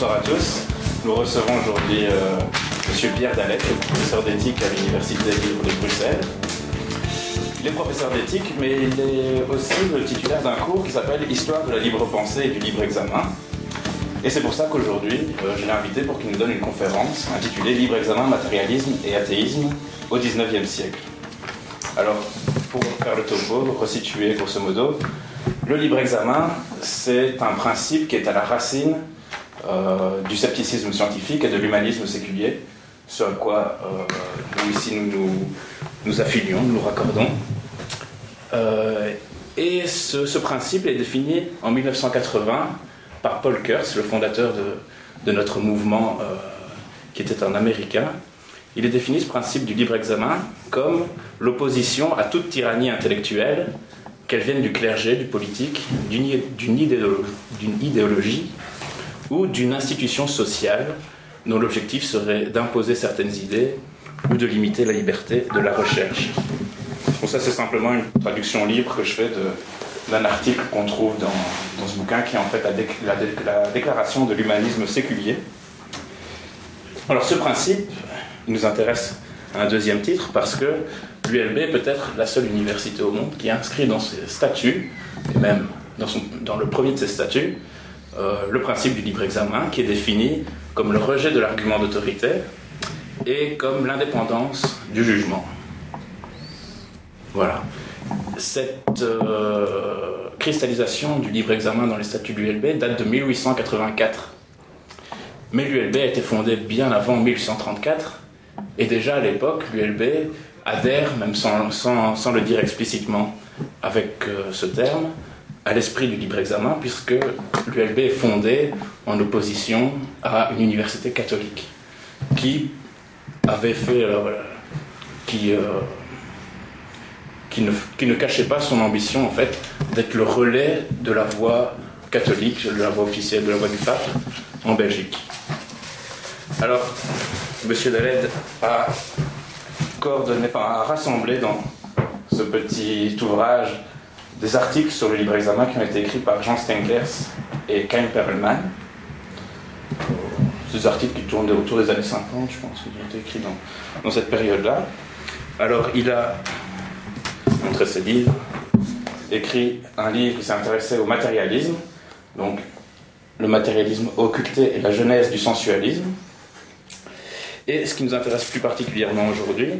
bonsoir à tous. Nous recevons aujourd'hui euh, M. Pierre Dallet, professeur d'éthique à l'Université libre de Bruxelles. Il est professeur d'éthique, mais il est aussi le titulaire d'un cours qui s'appelle Histoire de la libre pensée et du libre examen. Et c'est pour ça qu'aujourd'hui, euh, je l'ai invité pour qu'il nous donne une conférence intitulée Libre examen, matérialisme et athéisme au XIXe siècle. Alors, pour faire le topo, resituer grosso modo, le libre examen, c'est un principe qui est à la racine du scepticisme scientifique et de l'humanisme séculier, ce à quoi euh, nous ici nous, nous, nous affilions, nous raccordons. Euh, et ce, principe est défini en 1980 par Paul Kurtz, le fondateur de, de notre mouvement euh, qui était un Américain. Il est défini ce principe du libre examen comme l'opposition à toute tyrannie intellectuelle, qu'elle vienne du clergé, du politique, d'une idéologie ou d'une institution sociale dont l'objectif serait d'imposer certaines idées ou de limiter la liberté de la recherche. Ça, c'est simplement une traduction libre que je fais d'un article qu'on trouve dans, dans, ce bouquin qui est en fait la, déc la, dé la déclaration de l'humanisme séculier. Alors, ce principe, nous intéresse à un deuxième titre parce que l'ULB est peut-être la seule université au monde qui inscrit dans ses statuts, et même dans, son, dans le premier de ses statuts, euh, le principe du libre examen qui est défini comme le rejet de l'argument d'autorité et comme l'indépendance du jugement. Voilà. Cette euh, cristallisation du libre examen dans les statuts de l'ULB date de 1884. Mais l'ULB a été fondée bien avant 1834 et déjà à l'époque, l'ULB adhère, même sans, le dire explicitement avec euh, ce terme, à l'esprit du libre examen, puisque l'ULB est fondée en opposition à une université catholique qui avait fait. Euh, qui, euh, qui, ne, qui ne cachait pas son ambition, en fait, d'être le relais de la voix catholique, de la voix officielle, de la voix du pape en Belgique. Alors, M. Daled a coordonné, enfin, a rassemblé dans ce petit ouvrage des articles sur le libre examen qui ont été écrits par Jean Stengers et Kain Perelman. Ces articles qui tournent autour des années 50, je pense, qui ont été écrits dans, dans cette période-là. Alors, il a montré ses livres, écrit un livre qui s'est intéressé au matérialisme, donc le matérialisme occulté et la genèse du sensualisme. Et ce qui nous intéresse plus particulièrement aujourd'hui,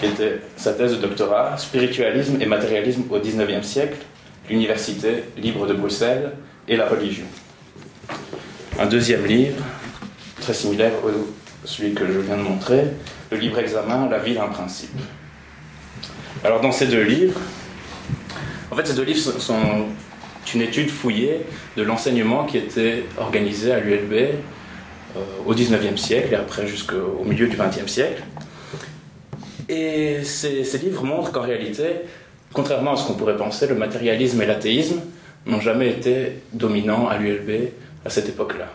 qui était sa thèse de doctorat, Spiritualisme et matérialisme au XIXe siècle, l'Université libre de Bruxelles et la religion. Un deuxième livre, très similaire à celui que je viens de montrer, Le libre examen, la vie d'un principe. Alors dans ces deux livres, en fait ces deux livres sont une étude fouillée de l'enseignement qui était organisé à l'ULB euh, au XIXe siècle et après jusqu'au milieu du XXe siècle. Et ces, livres montrent qu'en réalité, contrairement à ce qu'on pourrait penser, le matérialisme et l'athéisme n'ont jamais été dominants à l'ULB à cette époque-là.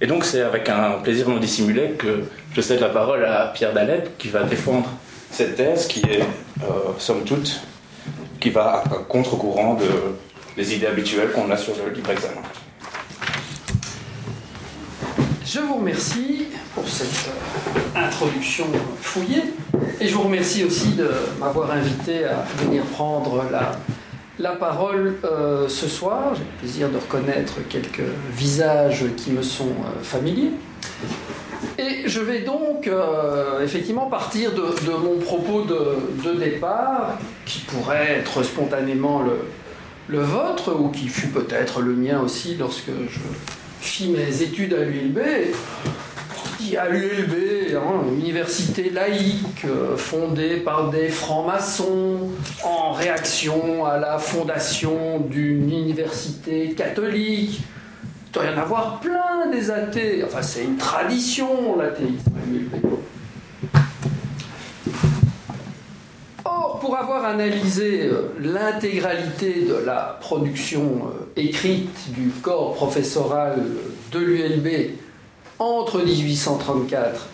Et donc c'est avec un plaisir non dissimulé que je cède la parole à Pierre Daleb qui va défendre cette thèse qui est, euh, somme toute, qui va à contre-courant de, des idées habituelles qu'on a sur le libre examen. Je vous remercie pour cette introduction fouillée et je vous remercie aussi de m'avoir invité à venir prendre la, la parole euh, ce soir. J'ai le plaisir de reconnaître quelques visages qui me sont euh, familiers. Et je vais donc euh, effectivement partir de, de mon propos de, de, départ, qui pourrait être spontanément le, le vôtre, ou qui fut peut-être le mien aussi lorsque je fis mes études à l'ULB. À l'ULB, hein, université laïque euh, fondée par des francs-maçons en réaction à la fondation d'une université catholique. Il doit y en avoir plein des athées. Enfin, c'est une tradition, l'athéisme à l'ULB. Or, pour avoir analysé l'intégralité de la production écrite du corps professoral de l'ULB entre 1834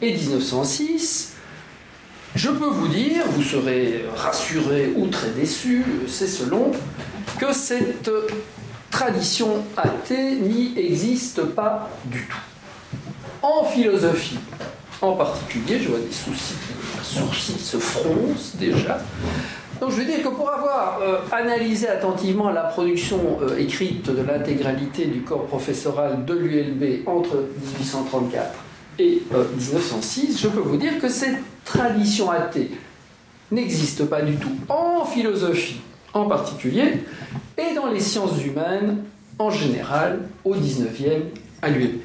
et 1906, je peux vous dire, vous serez rassuré ou très déçu, c'est selon, que cette tradition athée n'y existe pas du tout. En philosophie, en particulier, je vois des soucis, sourcils se froncent déjà. Donc je veux dire que pour avoir euh, analysé attentivement la production euh, écrite de l'intégralité du corps professoral de l'ULB entre 1834 et 1906, euh, je peux vous dire que cette tradition athée n'existe pas du tout en philosophie en particulier et dans les sciences humaines en général au 19e à l'ULB.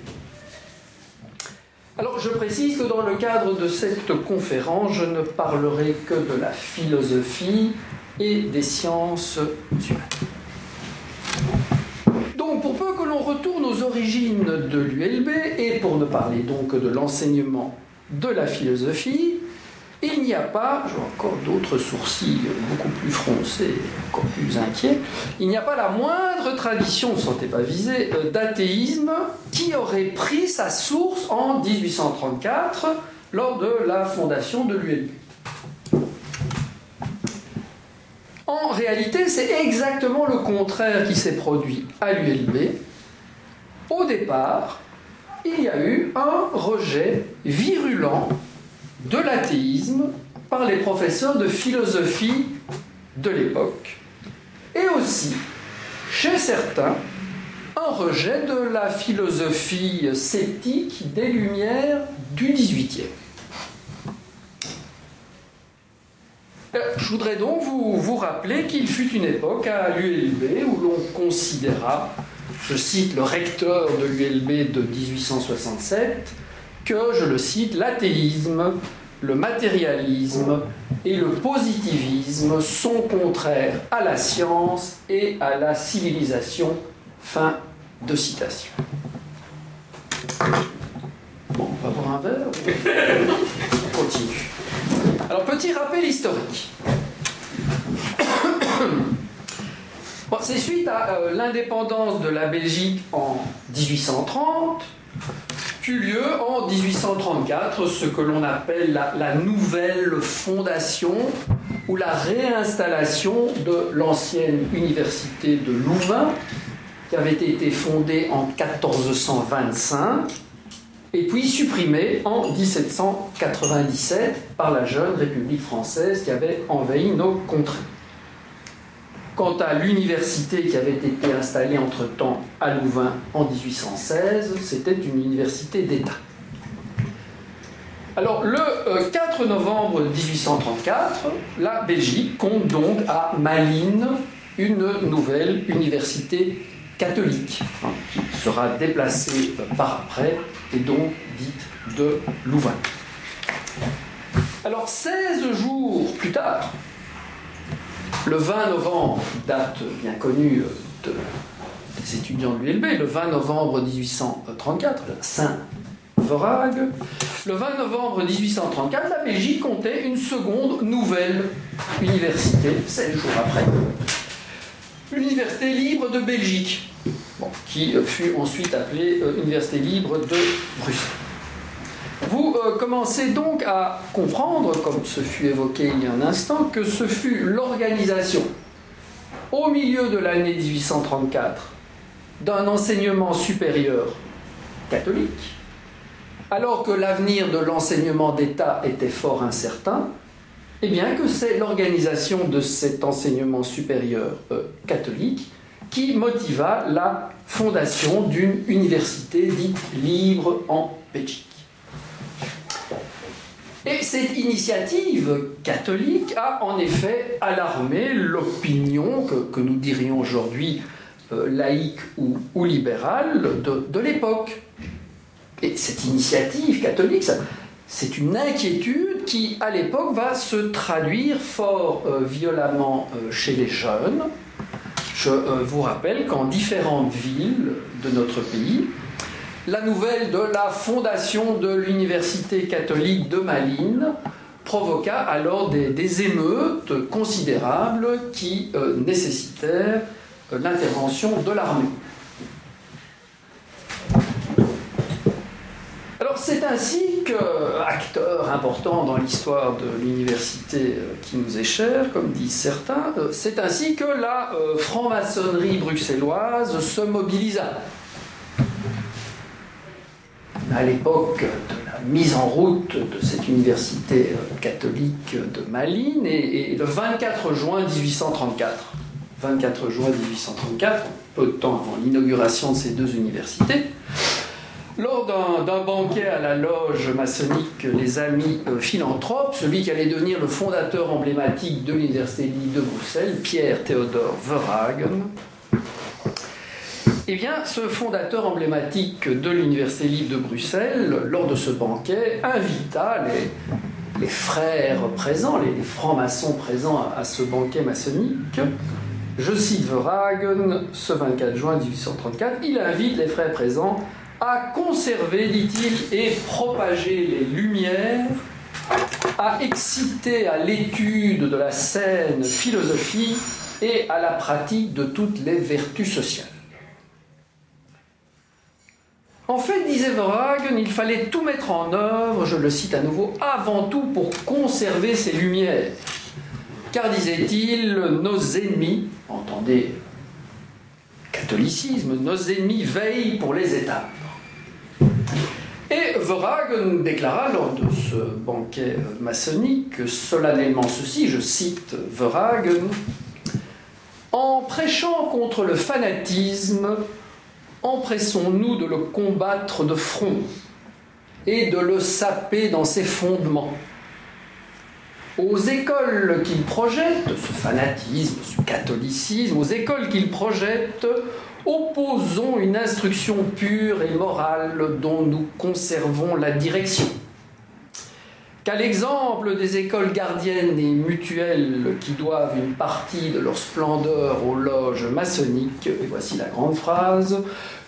Alors je précise que dans le cadre de cette conférence, je ne parlerai que de la philosophie et des sciences humaines. Donc pour peu que l'on retourne aux origines de l'ULB et pour ne parler donc de l'enseignement de la philosophie, il n'y a pas, j'ai encore d'autres sourcils beaucoup plus froncés, encore plus inquiets, il n'y a pas la moindre tradition, sentez pas euh, d'athéisme qui aurait pris sa source en 1834 lors de la fondation de l'ULB. En réalité, c'est exactement le contraire qui s'est produit à l'ULB. Au départ, il y a eu un rejet virulent de l'athéisme par les professeurs de philosophie de l'époque, et aussi, chez certains, un rejet de la philosophie sceptique des Lumières du XVIIIe. Euh, je voudrais donc vous, vous rappeler qu'il fut une époque à l'ULB où l'on considéra, je cite le recteur de l'ULB de 1867, que, je le cite, l'athéisme, le matérialisme et le positivisme sont contraires à la science et à la civilisation. Fin de citation. Bon, on va boire un verre On continue? Alors, petit rappel historique. C'est suite à euh, l'indépendance de la Belgique en 1830 lieu en 1834 ce que l'on appelle la, nouvelle fondation ou la réinstallation de l'ancienne université de Louvain qui avait été fondée en 1425 et puis supprimée en 1797 par la jeune République française qui avait envahi nos contrées. Quant à l'université qui avait été installée entre-temps à Louvain en 1816, c'était une université d'État. Alors, le 4 euh, novembre 1834, la Belgique compte donc à Malines une nouvelle université catholique hein, qui sera déplacée par après et donc dite de Louvain. Alors, 16 jours plus tard, le 20 novembre, date bien connue des étudiants de l'ULB, le 20 novembre 1834, Saint Vorag, le 20 novembre 1834, la Belgique comptait une seconde nouvelle université, 16 jours après, l'Université libre de Belgique, qui fut ensuite appelée euh, Université libre de Bruxelles. Vous euh, commencez donc à comprendre, comme ce fut évoqué il y a un instant, que ce fut l'organisation, au milieu de l'année 1834, d'un enseignement supérieur catholique, alors que l'avenir de l'enseignement d'État était fort incertain, et eh bien que c'est l'organisation de cet enseignement supérieur euh, catholique qui motiva la fondation d'une université dite libre en Belgique. Et cette initiative catholique a en effet alarmé l'opinion que, nous dirions aujourd'hui euh, laïque ou, libérale de, l'époque. Et cette initiative catholique, c'est une inquiétude qui, à l'époque, va se traduire fort euh, violemment euh, chez les jeunes. Je vous rappelle qu'en différentes villes de notre pays, la nouvelle de la fondation de l'Université catholique de Malines provoqua alors des, émeutes considérables qui euh, nécessitèrent euh, l'intervention de l'armée. Alors c'est ainsi que, acteur important dans l'histoire de l'université euh, qui nous est chère, comme disent certains, c'est ainsi que la franc-maçonnerie bruxelloise se mobilisa. À l'époque de la mise en route de cette université catholique de Malines, et, le 24 juin 1834, 24 juin 1834, peu de temps avant l'inauguration de ces deux universités, lors d'un banquet à la loge maçonnique Les Amis euh, Philanthropes, celui qui allait devenir le fondateur emblématique de l'Université de Bruxelles, Pierre Théodore Verhagen, eh bien, ce fondateur emblématique de l'Université libre de Bruxelles, lors de ce banquet, invita les, frères présents, les, francs-maçons présents à, à, ce banquet maçonnique. Je cite Verhagen, ce 24 juin 1834, il invite les frères présents à conserver, dit-il, et propager les lumières, à exciter à l'étude de la saine philosophie et à la pratique de toutes les vertus sociales. En fait, disait Verhagen, il fallait tout mettre en œuvre, je le cite à nouveau, avant tout pour conserver ces lumières. Car, disait-il, nos ennemis, entendez catholicisme, nos ennemis veillent pour les éteindre. Et Verhagen déclara lors de ce banquet maçonnique solennellement ceci, je cite Verhagen, En prêchant contre le fanatisme, empressons-nous de le combattre de front et de le saper dans ses fondements. Aux écoles qu'il projette, ce fanatisme, ce catholicisme, aux écoles qu'il projette, opposons une instruction pure et morale dont nous conservons la direction. Qu'à l'exemple des écoles gardiennes et mutuelles qui doivent une partie de leur splendeur aux loges maçonniques, et voici la grande phrase,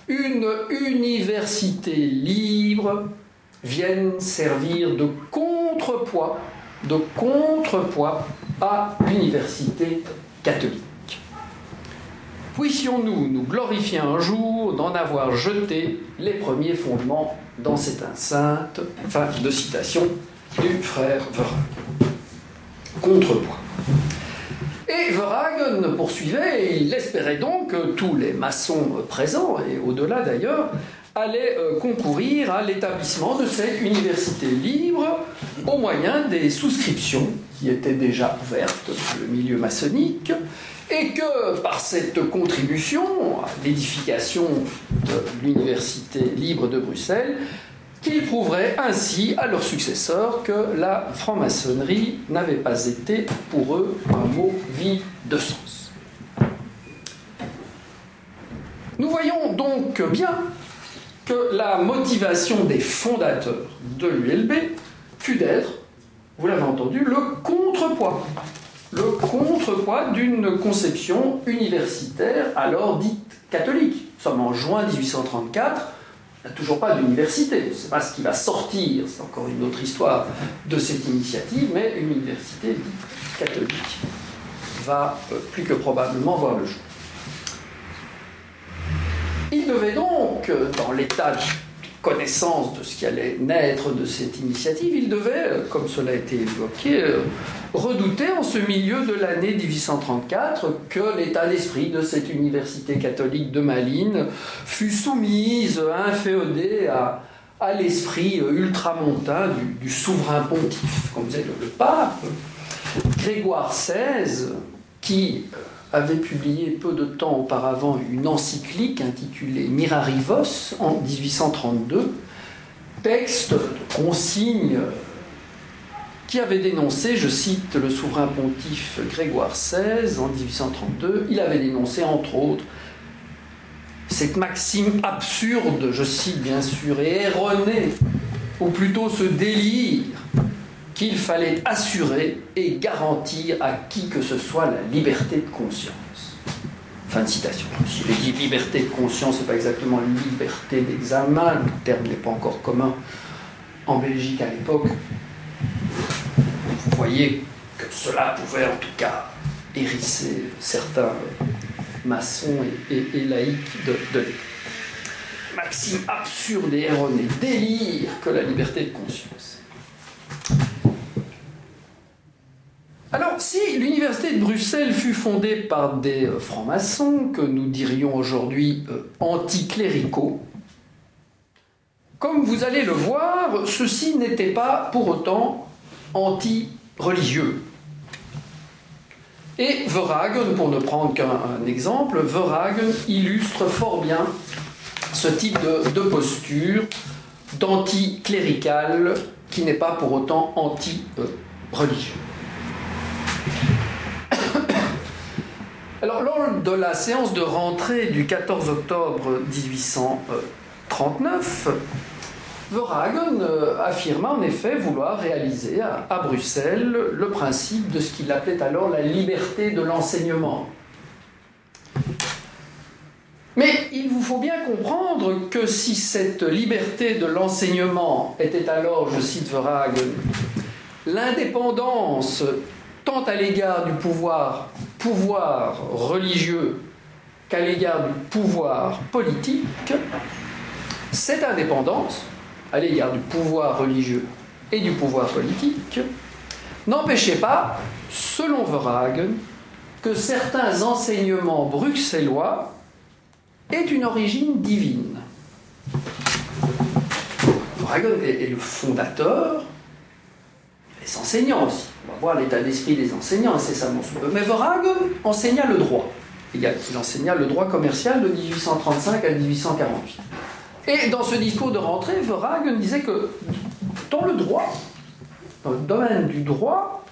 une université libre vienne servir de contrepoids, de à l'université catholique. Puissions-nous nous glorifier un jour d'en avoir jeté les premiers fondements dans cette enceinte. Fin de citation du frère Verhagen. Contrepoint. Et Verhagen poursuivait, et il espérait donc que tous les maçons présents, et au-delà d'ailleurs, allaient euh, concourir à l'établissement de cette université libre au moyen des souscriptions qui étaient déjà ouvertes dans le milieu maçonnique et que par cette contribution à l'édification de l'Université libre de Bruxelles, qu'ils prouveraient ainsi à leurs successeurs que la franc-maçonnerie n'avait pas été pour eux un mot vide de sens. Nous voyons donc bien que la motivation des fondateurs de l'ULB fut d'être, vous l'avez entendu, le contrepoids le contrepoids d'une conception universitaire alors dite catholique. Nous sommes en juin 1834, il n'y a toujours pas d'université. Je ne sais pas ce qui va sortir, c'est encore une autre histoire de cette initiative, mais une université catholique va euh, plus que probablement voir le jour. Il devait donc, euh, dans l'état de connaissance de ce qui allait naître de cette initiative, il devait, euh, comme cela a été évoqué, redouter en ce milieu de l'année 1834 que l'état d'esprit de cette université catholique de Malines fût soumise, inféodée à, à l'esprit ultramontain du, du, souverain pontife, comme disait le, le pape, Grégoire XVI, qui avait publié peu de temps auparavant une encyclique intitulée Mirarivos en 1832, texte de consigne qui avait dénoncé, je cite le souverain pontife Grégoire XVI en 1832, il avait dénoncé entre autres cette maxime absurde, je cite bien sûr, et erronée, ou plutôt ce délire qu'il fallait assurer et garantir à qui que ce soit la liberté de conscience. Fin de citation. Si je dis liberté de conscience, ce n'est pas exactement liberté d'examen, le terme n'est pas encore commun en Belgique à l'époque, vous voyez que cela pouvait en tout cas hérisser certains maçons et laïcs de, de maxime absurde et erronée, délire que la liberté de conscience. Alors, si l'université de Bruxelles fut fondée par des euh, francs-maçons, que nous dirions aujourd'hui euh, anticléricaux, comme vous allez le voir, ceci n'était pas pour autant anti-religieux. Et Verhagen, pour ne prendre qu'un exemple, Verhagen illustre fort bien ce type de, posture d'anti-clérical qui n'est pas pour autant anti-religieux. Alors, lors de la séance de rentrée du 14 octobre 1839, Verhagen euh, affirma en effet vouloir réaliser à, Bruxelles le principe de ce qu'il appelait alors la liberté de l'enseignement. Mais il vous faut bien comprendre que si cette liberté de l'enseignement était alors, je cite Verhagen, l'indépendance tant à l'égard du pouvoir, pouvoir religieux qu'à l'égard du pouvoir politique, cette indépendance à l'égard du pouvoir religieux et du pouvoir politique, n'empêchait pas, selon Verhagen, que certains enseignements bruxellois aient une origine divine. Verhagen est, le fondateur, les enseignants aussi. Va voir l'état d'esprit des enseignants incessamment sous Mais Verhagen enseigna le droit. Il enseigna le droit commercial de 1835 à 1848. Et dans ce discours de rentrée, Verhagen disait que dans le droit, dans le domaine du droit,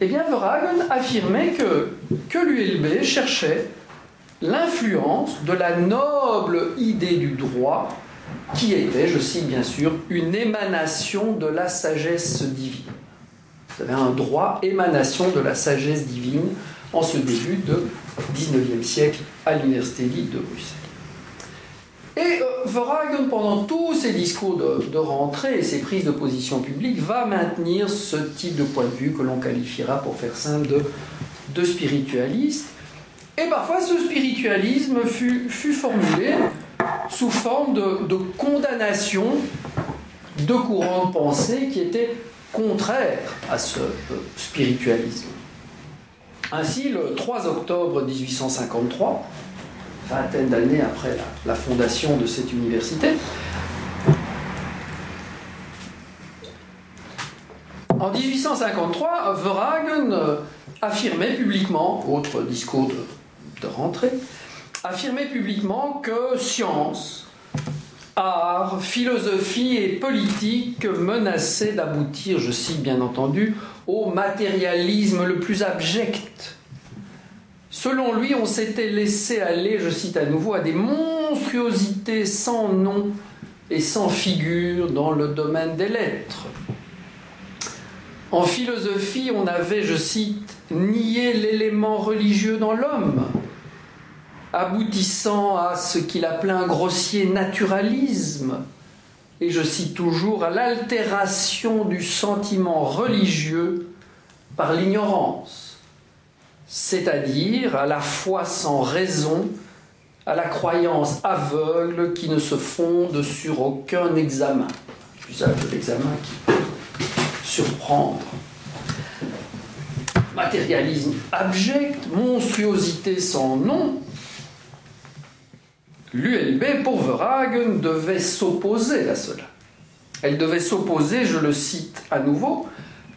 eh bien, Verhagen affirmait que l'ULB cherchait l'influence de la noble idée du droit qui était, je cite bien sûr, une émanation de la sagesse divine. Vous avez un droit émanation de la sagesse divine en ce début de 19e siècle à l'Université libre de Bruxelles. Et euh, Verhagen, pendant tous ses discours de, rentrée et ses prises de position publique, va maintenir ce type de point de vue que l'on qualifiera, pour faire simple, de, spiritualiste. Et parfois, ce spiritualisme fut, formulé sous forme de, de, condamnation de courants de pensée qui étaient contraires à ce euh, spiritualisme. Ainsi, le 3 octobre 1853, vingtaine d'années après la, fondation de cette université. En 1853, Verhagen euh, affirmait publiquement, autre discours de, de rentrée, affirmait publiquement que science, art, philosophie et politique menaçaient d'aboutir, je cite bien entendu, au matérialisme le plus abject Selon lui, on s'était laissé aller, je cite à nouveau, à des monstruosités sans nom et sans figure dans le domaine des lettres. En philosophie, on avait, je cite, nié l'élément religieux dans l'homme, aboutissant à ce qu'il appelait un grossier naturalisme, et je cite toujours, à l'altération du sentiment religieux par l'ignorance c'est-à-dire à la foi sans raison, à la croyance aveugle qui ne se fonde sur aucun examen. L'usage de l'examen qui peut surprendre. Matérialisme abject, monstruosité sans nom. L'ULB, pour Verhagen, devait s'opposer à cela. Elle devait s'opposer, je le cite à nouveau,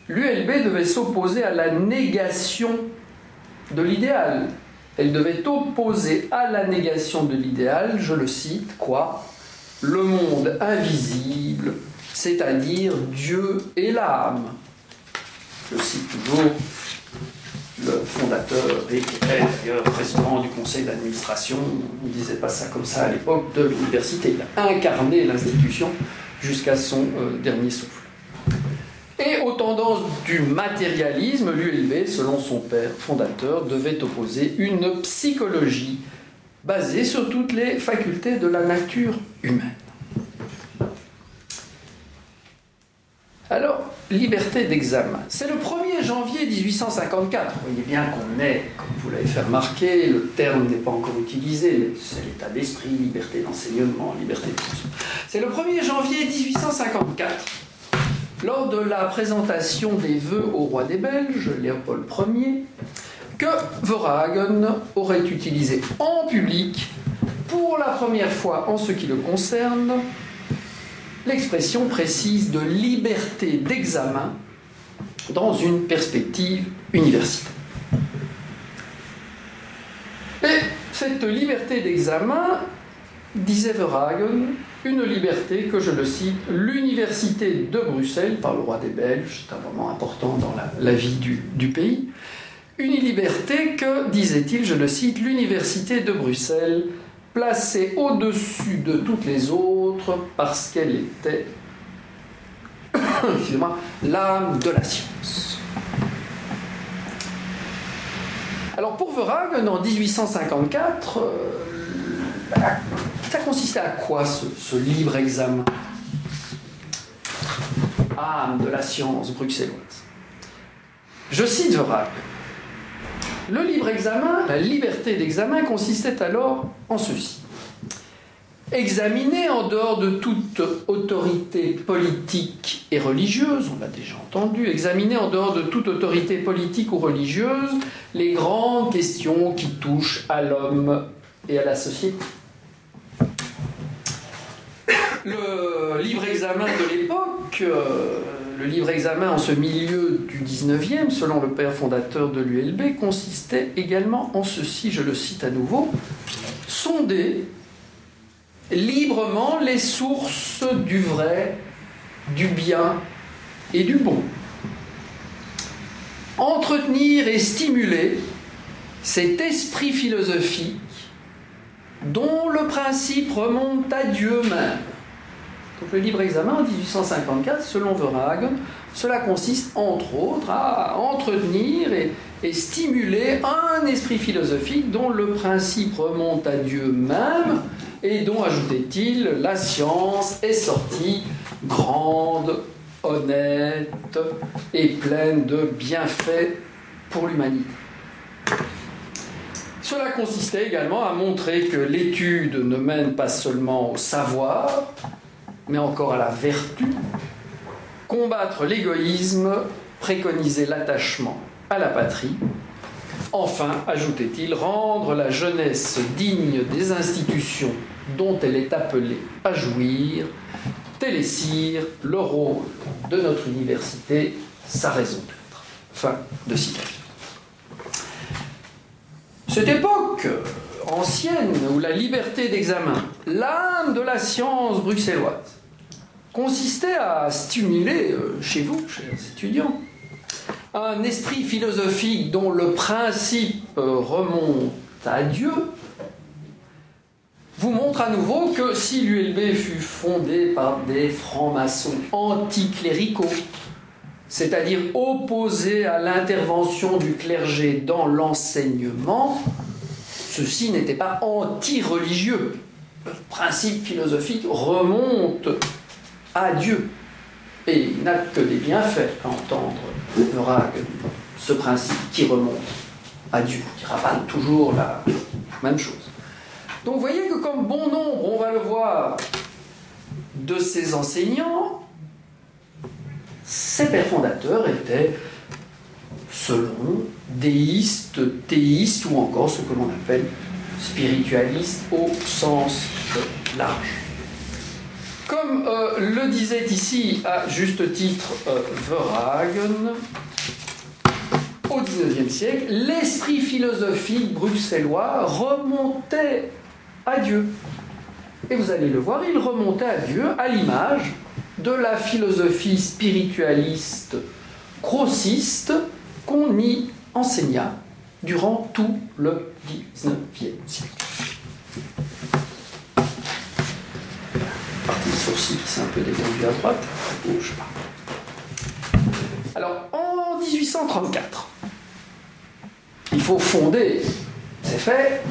l'ULB devait s'opposer à la négation de l'idéal. Elle devait opposer à la négation de l'idéal, je le cite, quoi? Le monde invisible, c'est-à-dire Dieu et l'âme. Je cite toujours le fondateur et d'ailleurs président du conseil d'administration, on ne disait pas ça comme ça à l'époque, de l'université. Il a incarné l'institution jusqu'à son euh, dernier souffle. Et aux tendances du matérialisme, l'ULB, selon son père fondateur, devait opposer une psychologie basée sur toutes les facultés de la nature humaine. Alors, liberté d'examen. C'est le 1er janvier 1854. Vous voyez bien qu'on est, comme vous l'avez fait remarquer, le terme n'est pas encore utilisé, c'est l'état d'esprit, liberté d'enseignement, liberté de C'est le 1er janvier 1854, lors de la présentation des vœux au roi des Belges, Léopold Ier, que Verhagen aurait utilisé en public, pour la première fois en ce qui le concerne, l'expression précise de liberté d'examen dans une perspective universitaire. Et cette liberté d'examen, disait Verhagen, une liberté que, je le cite, l'université de Bruxelles, par le roi des Belges, c'est un moment important dans la, vie du, du pays, une liberté que, disait-il, je le cite, l'université de Bruxelles placée au-dessus de toutes les autres parce qu'elle était l'âme de la science. Alors pour Verhagen, en 1854, euh, ça consistait à quoi ce, libre examen? Âme de la science bruxelloise. Je cite Verhagen. Le libre examen, la liberté d'examen consistait alors en ceci. Examiner en dehors de toute autorité politique et religieuse, on l'a déjà entendu, examiner en dehors de toute autorité politique ou religieuse les grandes questions qui touchent à l'homme et à la société. Le libre examen de l'époque, euh, le libre examen en ce milieu du 19e, selon le père fondateur de l'ULB, consistait également en ceci, je le cite à nouveau, sonder librement les sources du vrai, du bien et du bon. Entretenir et stimuler cet esprit philosophique dont le principe remonte à Dieu même donc le libre examen en 1854, selon Verhagen, cela consiste entre autres à entretenir et, stimuler un esprit philosophique dont le principe remonte à Dieu même et dont, ajoutait-il, la science est sortie grande, honnête et pleine de bienfaits pour l'humanité. Cela consistait également à montrer que l'étude ne mène pas seulement au savoir, mais encore à la vertu, combattre l'égoïsme, préconiser l'attachement à la patrie, enfin, ajoutait-il, rendre la jeunesse digne des institutions dont elle est appelée à jouir, tel est, le rôle de notre université, sa raison d'être. Fin de citation. Cette époque ancienne où la liberté d'examen, l'âme de la science bruxelloise, consistait à stimuler euh, chez vous, chers étudiants, un esprit philosophique dont le principe euh, remonte à Dieu, vous montre à nouveau que si l'ULB fut fondée par des francs-maçons anticléricaux, c'est-à-dire opposés à l'intervention du clergé dans l'enseignement, ceci n'était pas anti-religieux. Le principe philosophique remonte à Dieu. Et il n'a que des bienfaits à entendre ce principe qui remonte à Dieu. Il ne dira pas toujours la même chose. Donc vous voyez que comme bon nombre, on va le voir, de ces enseignants, ces pères fondateurs étaient, selon, déistes, théistes ou encore ce que l'on appelle spiritualistes au sens large. Comme euh, le disait ici à juste titre euh, Verhagen, au XIXe siècle, l'esprit philosophique bruxellois remontait à Dieu. Et vous allez le voir, il remontait à Dieu à l'image de la philosophie spiritualiste grossiste qu'on y enseigna durant tout le XIXe siècle. partie sourcil s'est un peu détendu à droite, à gauche. Alors, en 1834, il faut fonder, c'est fait,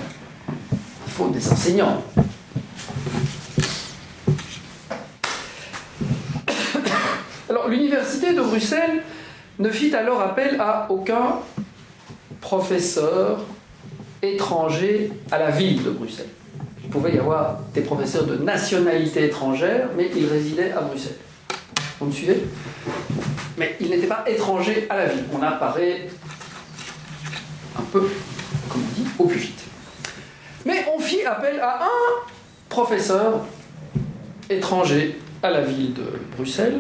il faut des enseignants. Alors, l'université de Bruxelles ne fit alors appel à aucun professeur étranger à la ville de Bruxelles. Il pouvait y avoir des professeurs de nationalité étrangère, mais ils résidaient à Bruxelles. Vous me suivez? Mais ils n'étaient pas étrangers à la ville. On apparaît un peu, comme on dit, au plus vite. Mais on fit appel à un professeur étranger à la ville de Bruxelles.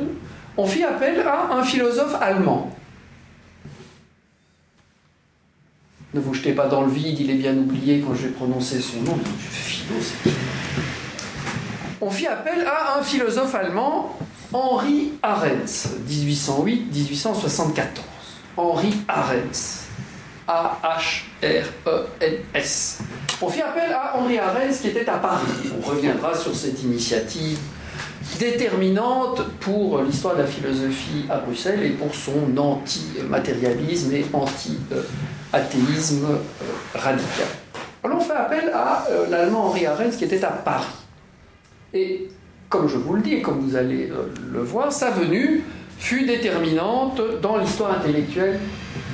On fit appel à un philosophe allemand. Ne vous jetez pas dans le vide, il est bien oublié quand je vais prononcer son nom. Philo, On fit appel à un philosophe allemand, Henri Arens, 1808-1874. Henri Arens. A-H-R-E-N-S. On fit appel à Henri Arens qui était à Paris. On reviendra sur cette initiative déterminante pour l'histoire de la philosophie à Bruxelles et pour son anti-matérialisme et anti-athéisme euh, radical. Alors on fait appel à euh, l'allemand Henri Arens qui était à Paris. Et comme je vous le dis comme vous allez euh, le voir, sa venue fut déterminante dans l'histoire intellectuelle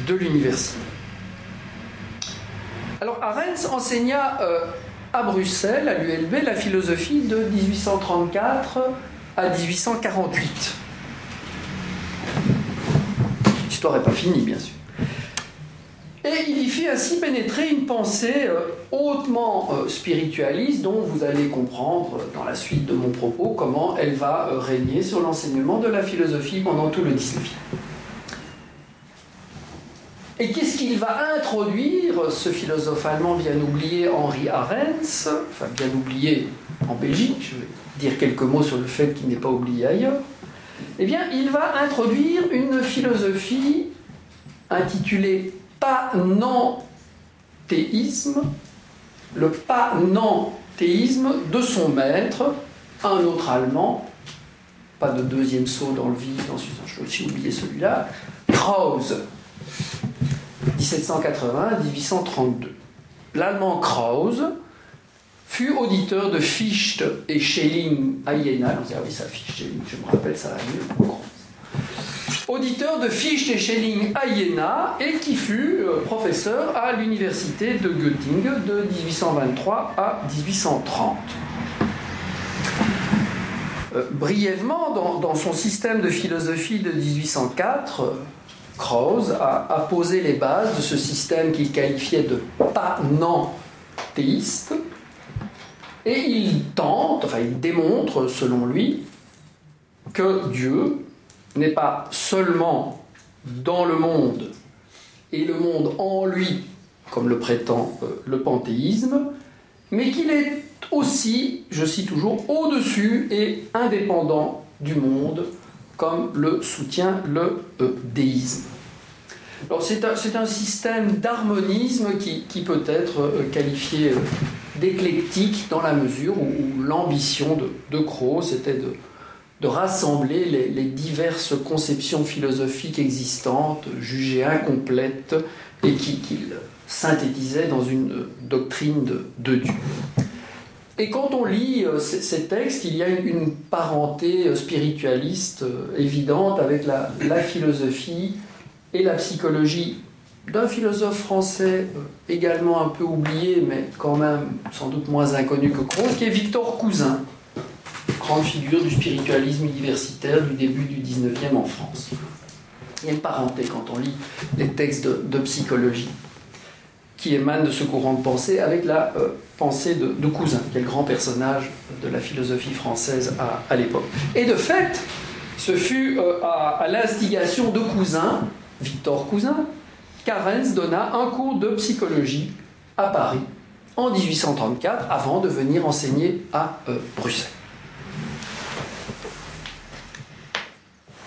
de l'université. Alors Arens enseigna à Bruxelles, à l'ULB, la philosophie de 1834 à 1848. L'histoire n'est pas finie, bien sûr. Et il y fit ainsi pénétrer une pensée euh, hautement euh, spiritualiste dont vous allez comprendre dans la suite de mon propos comment elle va régner sur l'enseignement de la philosophie pendant tout le 19e. Et qu'est-ce qu'il va introduire, ce philosophe allemand bien oublié, Henri Arens, enfin bien oublié en Belgique, je vais dire quelques mots sur le fait qu'il n'est pas oublié ailleurs, eh bien, il va introduire une philosophie intitulée le panenthéisme de son maître, un autre allemand, pas de deuxième saut dans le vide, je vais aussi oublier celui-là, Krause. 1780-1832. L'allemand Krause fut auditeur de Fichte et Schelling à Jena. ah oui, ça, Fichte, je me rappelle, ça mieux. Auditeur de Fichte et Schelling à Jena et qui fut euh, professeur à l'université de Göttingen de 1823 à 1830. Euh, brièvement, dans, son système de philosophie de 1804, Krause a, posé les bases de ce système qu'il qualifiait de panenthéiste. Et il tente, enfin il démontre, selon lui, que Dieu n'est pas seulement dans le monde et le monde en lui, comme le prétend euh, le panthéisme, mais qu'il est aussi, je cite toujours, au-dessus et indépendant du monde comme le soutient le euh, déisme. C'est un, système d'harmonisme qui, peut être euh, qualifié d'éclectique dans la mesure où, l'ambition de, de était de, rassembler les, diverses conceptions philosophiques existantes, jugées incomplètes, et qu'il synthétisait dans une doctrine de Dieu. Et quand on lit euh, ces textes, il y a une parenté euh, spiritualiste euh, évidente avec la, philosophie et la psychologie d'un philosophe français également un peu oublié, mais quand même sans doute moins inconnu que Croce, qui est Victor Cousin, grande figure du spiritualisme universitaire du début du 19e en France. Il y a une parenté quand on lit les textes de psychologie qui émane de ce courant de pensée avec la euh, pensée de, Cousin, qui est le grand personnage de la philosophie française à, l'époque. Et de fait, ce fut euh, à, l'instigation de Cousin, Victor Cousin, qu'Arens donna un cours de psychologie à Paris en 1834 avant de venir enseigner à euh, Bruxelles.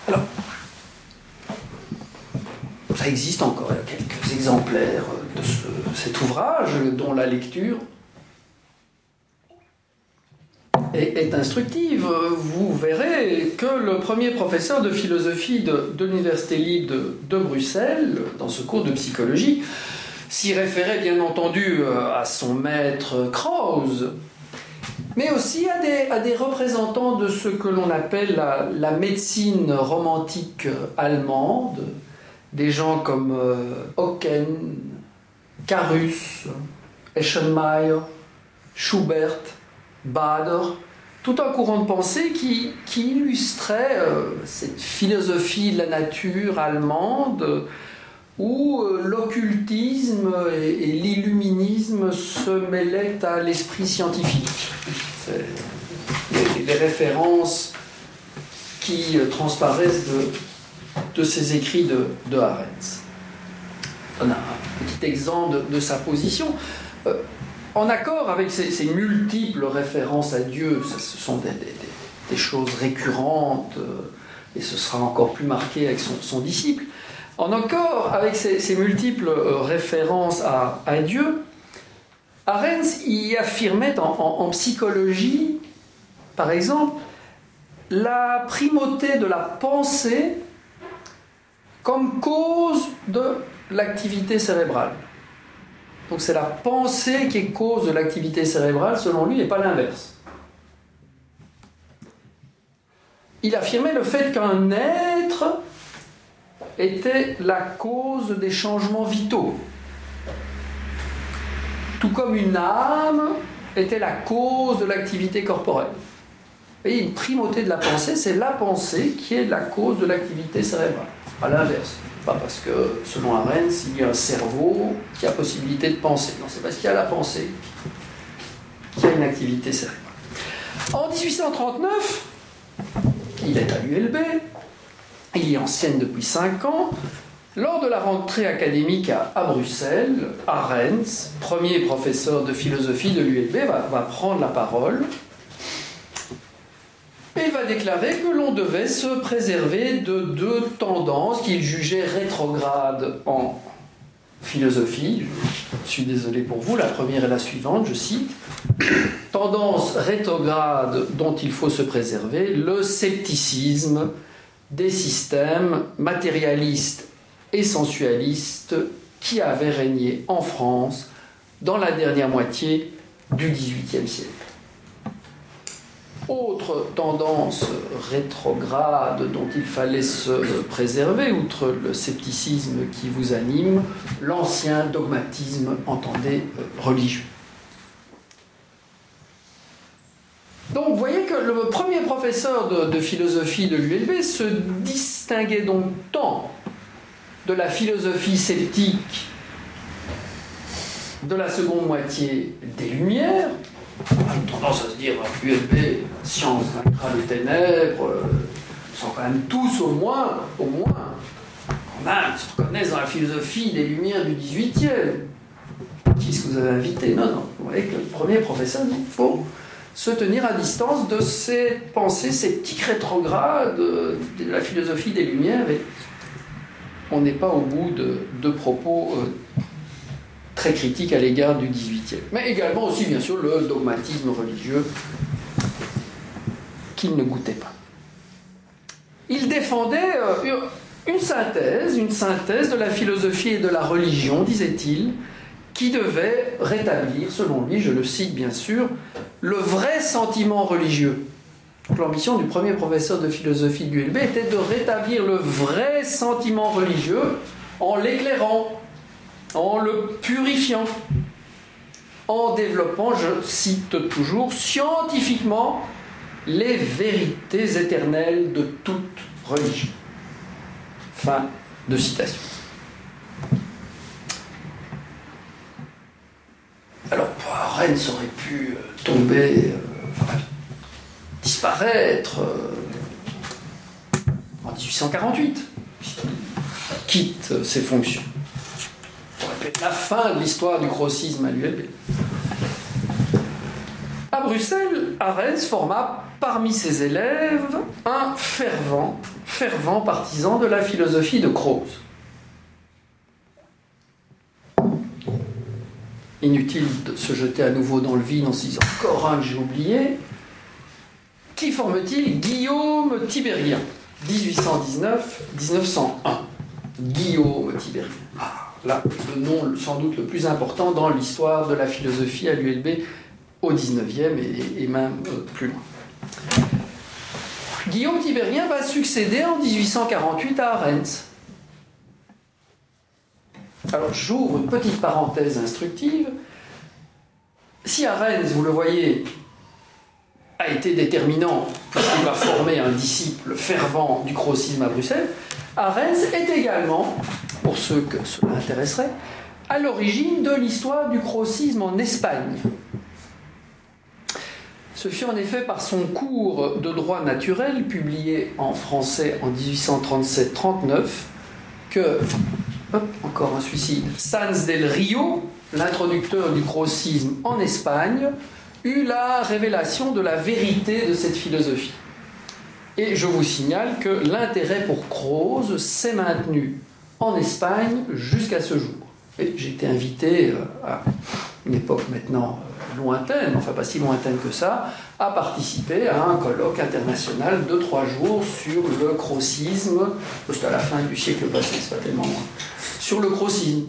Alors, ça existe encore, il y a quelques exemplaires de cet ouvrage dont la lecture est, instructive. Vous verrez que le premier professeur de philosophie de, l'Université libre de, Bruxelles, dans ce cours de psychologie, s'y référait bien entendu à son maître Krause, mais aussi à des, représentants de ce que l'on appelle la, médecine romantique allemande, des gens comme euh, Hocken, Carus, Eschenmayer, Schubert, Bader, tout un courant de pensée qui, qui illustrait euh, cette philosophie de la nature allemande où euh, l'occultisme et, l'illuminisme se mêlaient à l'esprit scientifique. Les, références qui euh, transparaissent de, de ces écrits de, de. On a un petit exemple de, sa position. Euh, en accord avec ces, multiples références à Dieu, ce sont des, choses récurrentes, et ce sera encore plus marqué avec son disciple. En accord avec ces, multiples euh, références à, Dieu, Arens y affirmait en, psychologie, par exemple, la primauté de la pensée comme cause de l'activité cérébrale. Donc c'est la pensée qui est cause de l'activité cérébrale, selon lui, et pas l'inverse. Il affirmait le fait qu'un être était la cause des changements vitaux. Tout comme une âme était la cause de l'activité corporelle. Et une primauté de la pensée, c'est la pensée qui est la cause de l'activité cérébrale. À l'inverse. Pas parce que, selon Arens, il y a un cerveau qui a possibilité de penser. Non, c'est parce qu'il y a la pensée qui a une activité cérébrale. En 1839, il est à l'ULB, il y enseigne depuis 5 ans. Lors de la rentrée académique à, à Bruxelles, Arens, premier professeur de philosophie de l'ULB, va, va prendre la parole et va déclarer que l'on devait se préserver de deux tendances qu'il jugeait rétrogrades en philosophie. Je suis désolé pour vous, la première est la suivante, je cite. Tendance rétrograde dont il faut se préserver, le scepticisme des systèmes matérialistes et sensualistes qui avaient régné en France dans la dernière moitié du XVIIIe siècle. Autre tendance rétrograde dont il fallait se préserver, outre le scepticisme qui vous anime, l'ancien dogmatisme, entendez, religieux. Donc vous voyez que le premier professeur de, philosophie de l'ULB se distinguait donc tant de la philosophie sceptique de la seconde moitié des Lumières, on a tendance à se dire ULB, science vaincra les ténèbres, euh, sont quand même tous au moins, au moins, quand même, se reconnaissent dans la philosophie des Lumières du 18e. Qui est-ce que vous avez invité? Non, non, vous voyez que le premier professeur dit il faut se tenir à distance de ces pensées sceptiques rétrogrades de la philosophie des Lumières on n'est pas au bout de, de propos euh, très critiques à l'égard du XVIIIe. Mais également aussi, bien sûr, le dogmatisme religieux qu'il ne goûtait pas. Il défendait euh, une synthèse, une synthèse de la philosophie et de la religion, disait-il, qui devait rétablir, selon lui, je le cite bien sûr, le vrai sentiment religieux. L'ambition du premier professeur de philosophie du LB était de rétablir le vrai sentiment religieux en l'éclairant, en le purifiant, en développant, je cite toujours, scientifiquement les vérités éternelles de toute religion. Fin de citation. Alors, Rennes aurait pu tomber, euh, disparaître euh, en 1848, puisqu'il quitte ses fonctions. Ça aurait pu être la fin de l'histoire du grossisme à l'ULB. À Bruxelles, Arens forma parmi ses élèves un fervent, fervent partisan de la philosophie de Krauss. Inutile de se jeter à nouveau dans le vide en se disant encore un que j'ai oublié. Qui forme-t-il? Guillaume Tibérien, 1819-1901. Guillaume Tibérien. Ah, là, le nom sans doute le plus important dans l'histoire de la philosophie à l'ULB au 19e et, même plus loin. Guillaume Tibérien va succéder en 1848 à Arens. Alors j'ouvre une petite parenthèse instructive. Si Arens, vous le voyez, a été déterminant puisqu'il va former un disciple fervent du crocisme à Bruxelles, Arens est également, pour ceux que cela intéresserait, à l'origine de l'histoire du crocisme en Espagne. Ce fut en effet par son cours de droit naturel, publié en français en 1837-39, que, encore un suicide, Sanz del Rio, l'introducteur du crocisme en Espagne, eut la révélation de la vérité de cette philosophie. Et je vous signale que l'intérêt pour Croze s'est maintenu en Espagne jusqu'à ce jour. J'ai été invité euh, à une époque maintenant euh, lointaine, enfin pas si lointaine que ça, à participer à un colloque international de trois jours sur le crocisme, c'était à la fin du siècle passé, c'est pas tellement loin, sur le crocisme.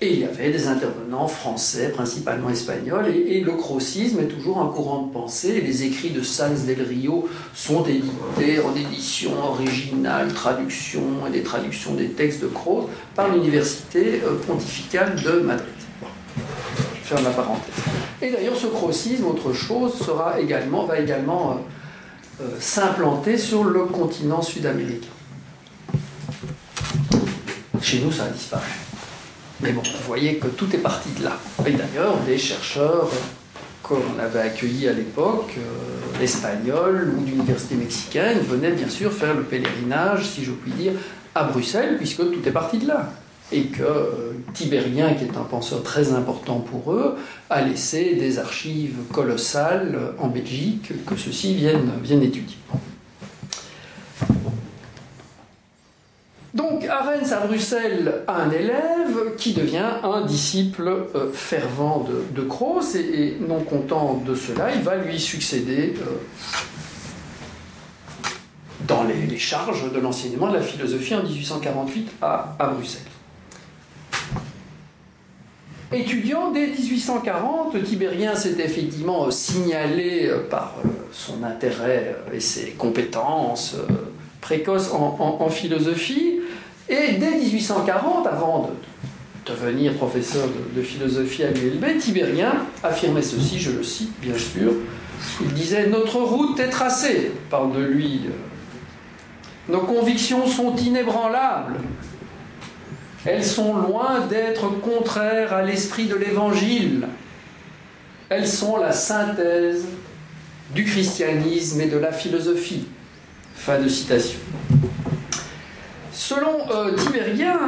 Et il y avait des intervenants français, principalement espagnols, et, le crocisme est toujours un courant de pensée. Les écrits de Sanz del Rio sont édités en édition originale, traduction et des traductions des textes de Croce par l'Université euh, pontificale de Madrid. je ferme la parenthèse. Et d'ailleurs, ce crocisme, autre chose, sera également, va également euh, euh, s'implanter sur le continent sud-américain. Chez nous, ça a disparu. Mais bon, vous voyez que tout est parti de là. Et d'ailleurs, des chercheurs qu'on avait accueillis à l'époque, euh, espagnols ou d'universités mexicaines, venaient bien sûr faire le pèlerinage, si je puis dire, à Bruxelles, puisque tout est parti de là. Et que euh, Tibérien, qui est un penseur très important pour eux, a laissé des archives colossales en Belgique que ceux-ci viennent, viennent étudier. Donc Arens à Bruxelles un élève qui devient un disciple euh, fervent de, de et, non content de cela, il va lui succéder euh, dans les, charges de l'enseignement de la philosophie en 1848 à, à Bruxelles. Étudiant dès 1840, Tibérien s'est effectivement signalé euh, par son intérêt et ses compétences précoces en philosophie. Et dès 1840, avant de devenir professeur de, philosophie à l'ULB, Tibérien affirmait ceci, je le cite bien sûr, il disait Notre route est tracée, parle de lui. Nos convictions sont inébranlables. Elles sont loin d'être contraires à l'esprit de l'Évangile. Elles sont la synthèse du christianisme et de la philosophie. Fin de citation. Selon euh, Tibérien,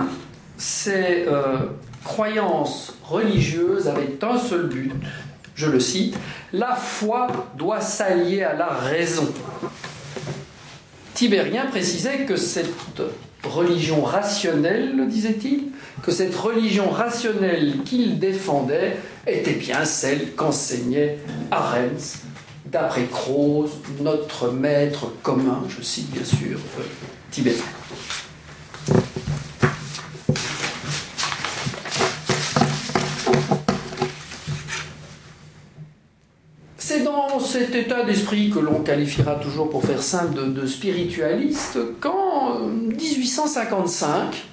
ces euh, croyances religieuses avaient un seul but, je le cite, la foi doit s'allier à la raison. Tibérien précisait que cette religion rationnelle, disait-il, que cette religion rationnelle qu'il défendait était bien celle qu'enseignait Arens, d'après Croze, notre maître commun, je cite bien sûr euh, Tibérien. C'est dans état d'esprit que l'on qualifiera toujours, pour faire simple, de, spiritualiste, qu'en 1855,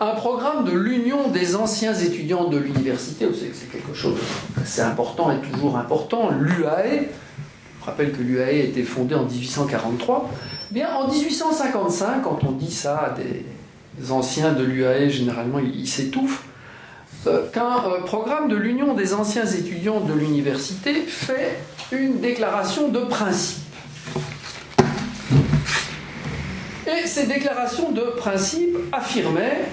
un programme de l'Union des anciens étudiants de l'université, vous savez que c'est quelque chose d'assez important et toujours important, l'UAE, je rappelle que l'UAE a été fondée en 1843, eh bien en 1855, quand on dit ça à des anciens de l'UAE, généralement ils s'étouffent, euh, qu'un euh, programme de l'Union des anciens étudiants de l'université fait une déclaration de principe. Et ces déclarations de principe affirmaient,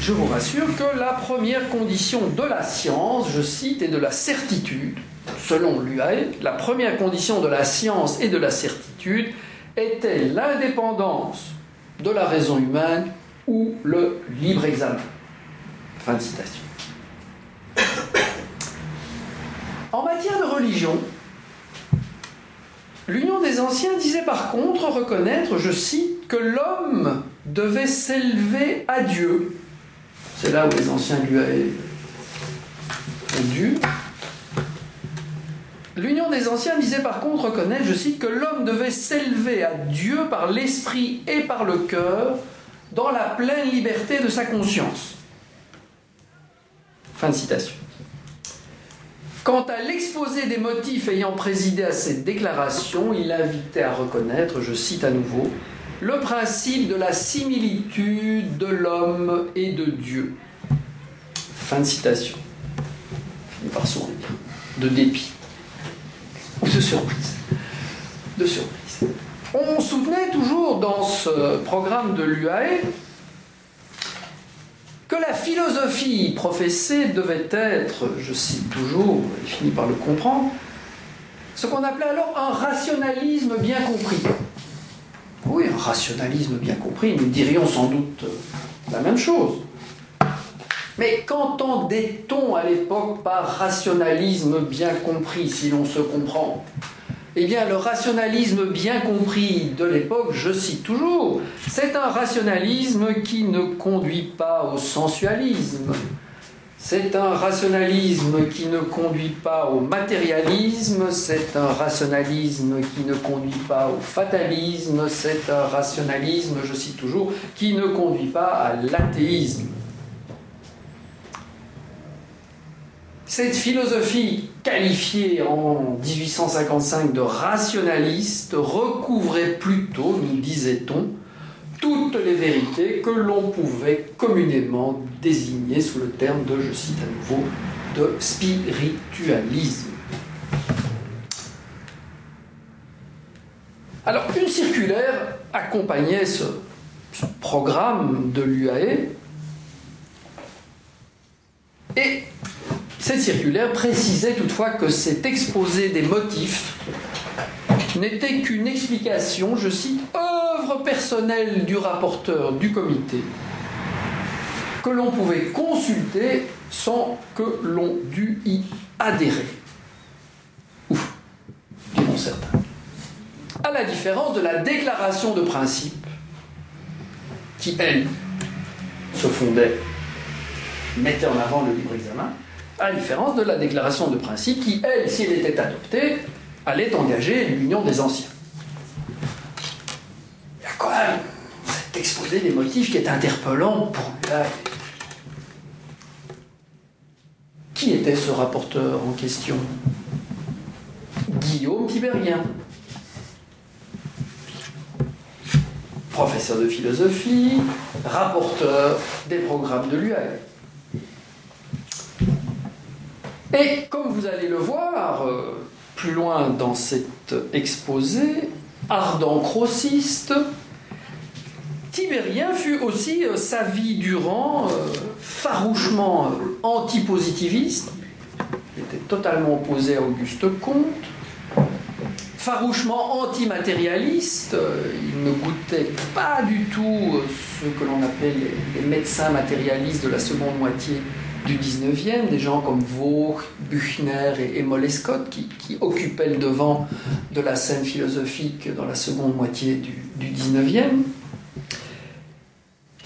je vous rassure, que la première condition de la science, je cite, et de la certitude, selon l'UAE, la première condition de la science et de la certitude était l'indépendance de la raison humaine ou le libre examen. Fin de citation. En matière de religion, l'Union des Anciens disait par contre reconnaître, je cite, que l'homme devait s'élever à Dieu. C'est là où les anciens lui ont dû. L'Union des anciens disait par contre reconnaître, je cite, que l'homme devait s'élever à Dieu par l'esprit et par le cœur dans la pleine liberté de sa conscience. Fin de citation. Quant à l'exposé des motifs ayant présidé à cette déclaration, il invitait à reconnaître, je cite à nouveau, le principe de la similitude de l'homme et de Dieu. Fin de citation. Fini par sourire, de dépit, ou de surprise. De surprise. On soutenait toujours dans ce programme de l'UAE que la philosophie professée devait être, je cite toujours, il finit par le comprendre, ce qu'on appelait alors un rationalisme bien compris. Oui, un rationalisme bien compris, nous dirions sans doute la même chose. Mais qu'entendait-on à l'époque par rationalisme bien compris, si l'on se comprend? Eh bien, le rationalisme bien compris de l'époque, je cite toujours, c'est un rationalisme qui ne conduit pas au sensualisme. C'est un rationalisme qui ne conduit pas au matérialisme, c'est un rationalisme qui ne conduit pas au fatalisme, c'est un rationalisme, je cite toujours, qui ne conduit pas à l'athéisme. Cette philosophie qualifiée en 1855 de rationaliste recouvrait plutôt, nous disait-on, toutes les vérités que l'on pouvait communément désigner sous le terme de, je cite à nouveau, de spiritualisme. Alors, une circulaire accompagnait ce, programme de l'UAE et cette circulaire précisait toutefois que cet exposé des motifs n'était qu'une explication, je cite, œuvre personnelle du rapporteur du comité, que l'on pouvait consulter sans que l'on dût y adhérer. Ouf, diront certains. À la différence de la déclaration de principe, qui, elle, se fondait, mettait en avant le libre examen, à la différence de la déclaration de principe qui, elle, si elle était adoptée, allait engager l'union des anciens. Il y a quand même cet exposé des motifs qui est interpellant pour lui. Qui était ce rapporteur en question? Guillaume Tibérien. Professeur de philosophie, rapporteur des programmes de l'UAE. Et comme vous allez le voir euh, plus loin dans cet exposé, ardent crossiste, Tibérien fut aussi euh, sa vie durant euh, farouchement antipositiviste. Il était totalement opposé à Auguste Comte, farouchement antimatérialiste. il ne goûtait pas du tout ce que l'on appelait les, les médecins matérialistes de la seconde moitié du 19e, des gens comme Vaux, Buchner et, et Scott qui, qui, occupaient le devant de la scène philosophique dans la seconde moitié du, du 19e.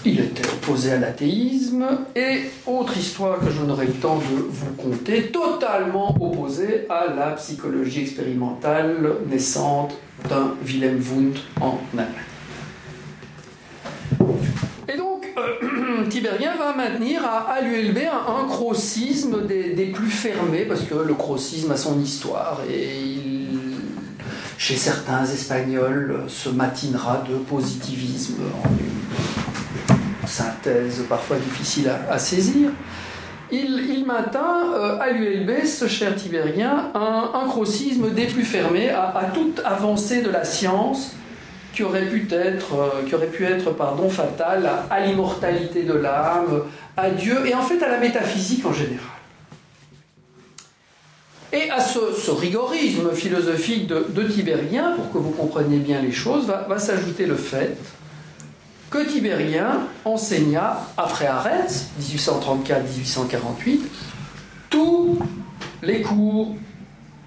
Il était opposé à l'athéisme et, autre histoire que je n'aurai le temps de vous conter, totalement opposé à la psychologie expérimentale naissante d'un Wilhelm Wundt en Allemagne. Tibérien va maintenir à, l'ULB un, un crocisme des, plus fermés, parce que le crocisme a son histoire, et chez certains Espagnols, se matinera de positivisme en synthèse parfois difficile à, saisir. Il, il, maintint euh, à l'ULB, ce cher Tibérien, un, un crocisme des plus fermés à toute avancée de la science qui aurait pu être, euh, qui pu être pardon, fatal à, l'immortalité de l'âme, à Dieu et en fait à la métaphysique en général. Et à ce, rigorisme philosophique de, Tibérien, pour que vous compreniez bien les choses, va, va s'ajouter le fait que Tibérien enseigna, après Arès, 1834-1848, tous les cours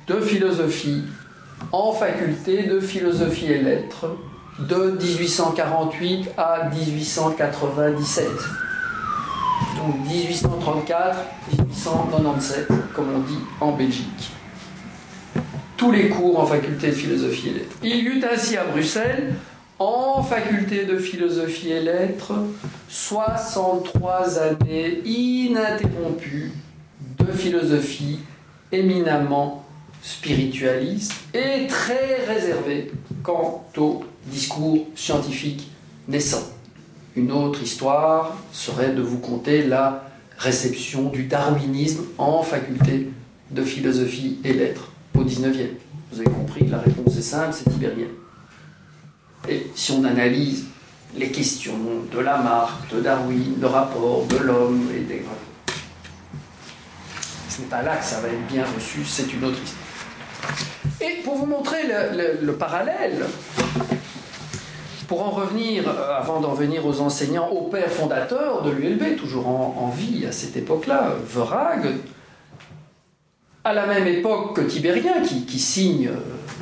de philosophie en faculté de philosophie et lettres de 1848 à 1897. Donc 1834-1897, comme on dit en Belgique. tous les cours en faculté de philosophie et lettres. Il y eut ainsi à Bruxelles, en faculté de philosophie et lettres, 63 années ininterrompues de philosophie éminemment spiritualiste et très réservée quant au discours scientifique naissant. Une autre histoire serait de vous conter la réception du darwinisme en faculté de philosophie et lettres au 19e. Vous avez compris que la réponse est simple, c'est tibérien. Et si on analyse les questions de Lamarck, de Darwin, de rapport de l'homme et des... Ce n'est pas là que ça va être bien reçu, c'est une autre histoire. Et pour vous montrer le, le parallèle, pour en revenir, euh, avant d'en venir aux enseignants, au père fondateur de l'ULB, toujours en, vie à cette époque-là, Verag, à la même époque que Tibérien, qui, signe euh,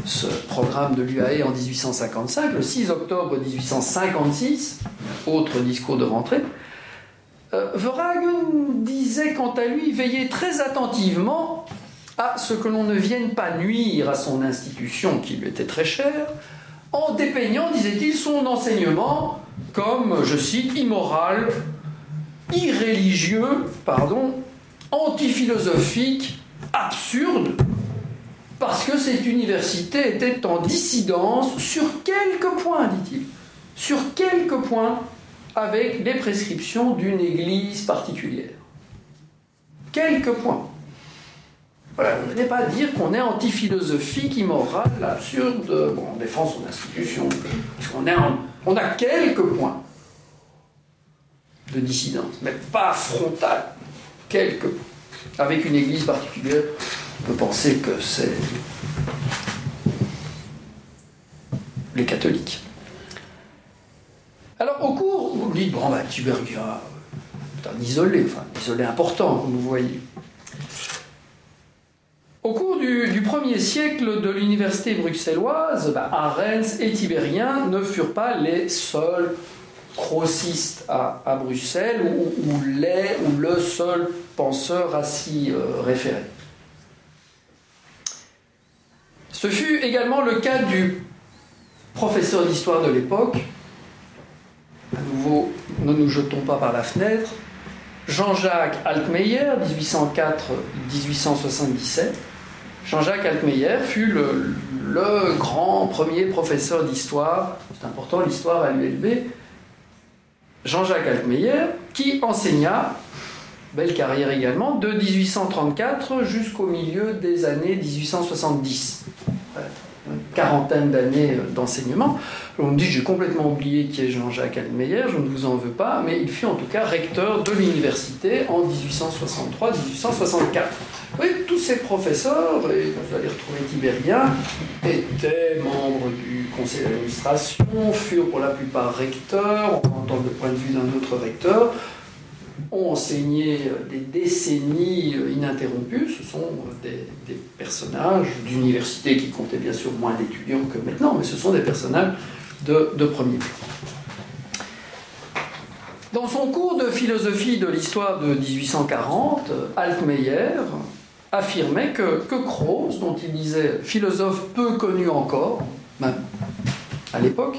ce programme de l'UAE en 1855, le 6 octobre 1856, autre discours de rentrée, euh, disait quant à lui veiller très attentivement à ce que l'on ne vienne pas nuire à son institution qui lui était très chère, en dépeignant, disait-il, son enseignement comme, je cite, immoral, irréligieux, pardon, antiphilosophique, absurde, parce que cette université était en dissidence sur quelques points, dit-il, sur quelques points avec les prescriptions d'une église particulière. Quelques points. Voilà, on n'est pas dire qu'on est anti-philosophique, immoral, absurde. Bon, on défend son institution. Parce qu'on on a quelques points de dissidence, mais pas frontal. Quelques Avec une église particulière, on peut penser que c'est les catholiques. Alors, au cours, vous dites, bon, bah, Tibergia, c'est un isolé, enfin, un isolé important, vous voyez. Au cours du, premier siècle de l'université bruxelloise, bah, Arens et Tibérien ne furent pas les seuls grossistes à, Bruxelles ou, les, ou le seul penseur à s'y euh, référer. Ce fut également le cas du professeur d'histoire de l'époque. À nouveau, ne nous jetons pas par la fenêtre. Jean-Jacques Altmeyer, 1804-1877 Jean-Jacques Altmeyer fut le, grand premier professeur d'histoire, c'est important l'histoire à l'ULB, Jean-Jacques Altmeyer, qui enseigna, belle carrière également, de 1834 jusqu'au milieu des années 1870 une quarantaine d'années d'enseignement. On me dit j'ai complètement oublié qui est Jean-Jacques Almeyer, je ne vous en veux pas, mais il fut en tout cas recteur de l'université en 1863-1864. Oui, tous ces professeurs, et vous allez retrouver Tibérien, étaient membres du conseil d'administration, furent pour la plupart recteurs, on peut entendre le point de vue d'un autre recteur, ont enseigné des décennies ininterrompues. Ce sont des, personnages d'université qui comptaient bien sûr moins d'étudiants que maintenant, mais ce sont des personnages de, de premier plan. Dans son cours de philosophie de l'histoire de 1840, Altmeyer affirmait que, que dont il disait philosophe peu connu encore, même à l'époque,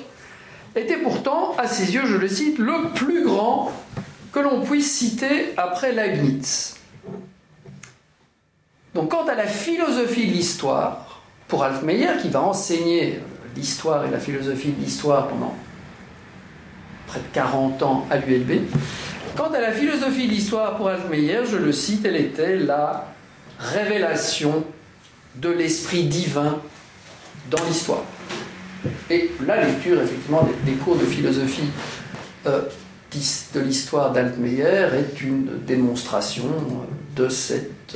était pourtant, à ses yeux, je le cite, le plus grand que l'on puisse citer après Leibniz. Donc quant à la philosophie de l'histoire, pour Altmeyer, qui va enseigner l'histoire et la philosophie de l'histoire pendant près de 40 ans à l'ULB, quant à la philosophie de l'histoire pour Altmeyer, je le cite, elle était la révélation de l'esprit divin dans l'histoire. Et la lecture, effectivement, des, cours de philosophie euh, de l'histoire d'Altmeyer est une démonstration de cette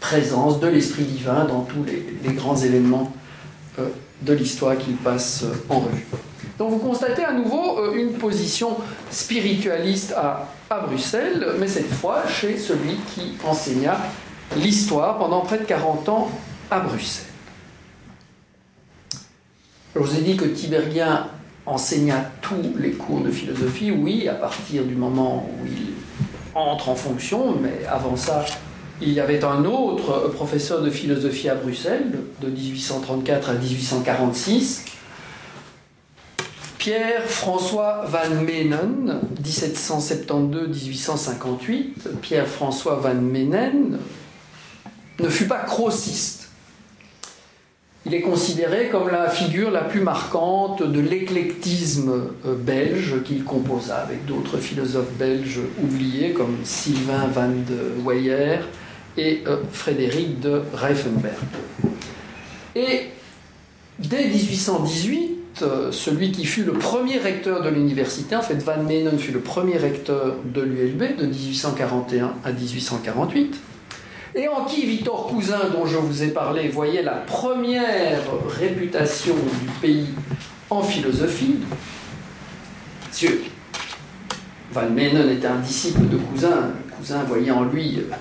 présence de l'esprit divin dans tous les, grands événements euh, de l'histoire qu'il passe en revue. Donc vous constatez à nouveau euh, une position spiritualiste à, à Bruxelles, mais cette fois chez celui qui enseigna l'histoire pendant près de 40 ans à Bruxelles. Je vous ai dit que Tibérien enseigna tous les cours de philosophie, oui, à partir du moment où il entre en fonction, mais avant ça, il y avait un autre professeur de philosophie à Bruxelles, de 1834 à 1846, Pierre-François Van Menen, 1772-1858. Pierre-François Van Menen ne fut pas crossiste. Il est considéré comme la figure la plus marquante de l'éclectisme euh, belge qu'il composa avec d'autres philosophes belges oubliés comme Sylvain van de Weyer et euh, Frédéric de Reifenberg. Et dès 1818, euh, celui qui fut le premier recteur de l'université, en fait Van Menen fut le premier recteur de l'ULB de 1841 à 1848, et en qui Victor Cousin, dont je vous ai parlé, voyait la première réputation du pays en philosophie? Monsieur, Van Menen était un disciple de Cousin, Cousin voyait en lui euh,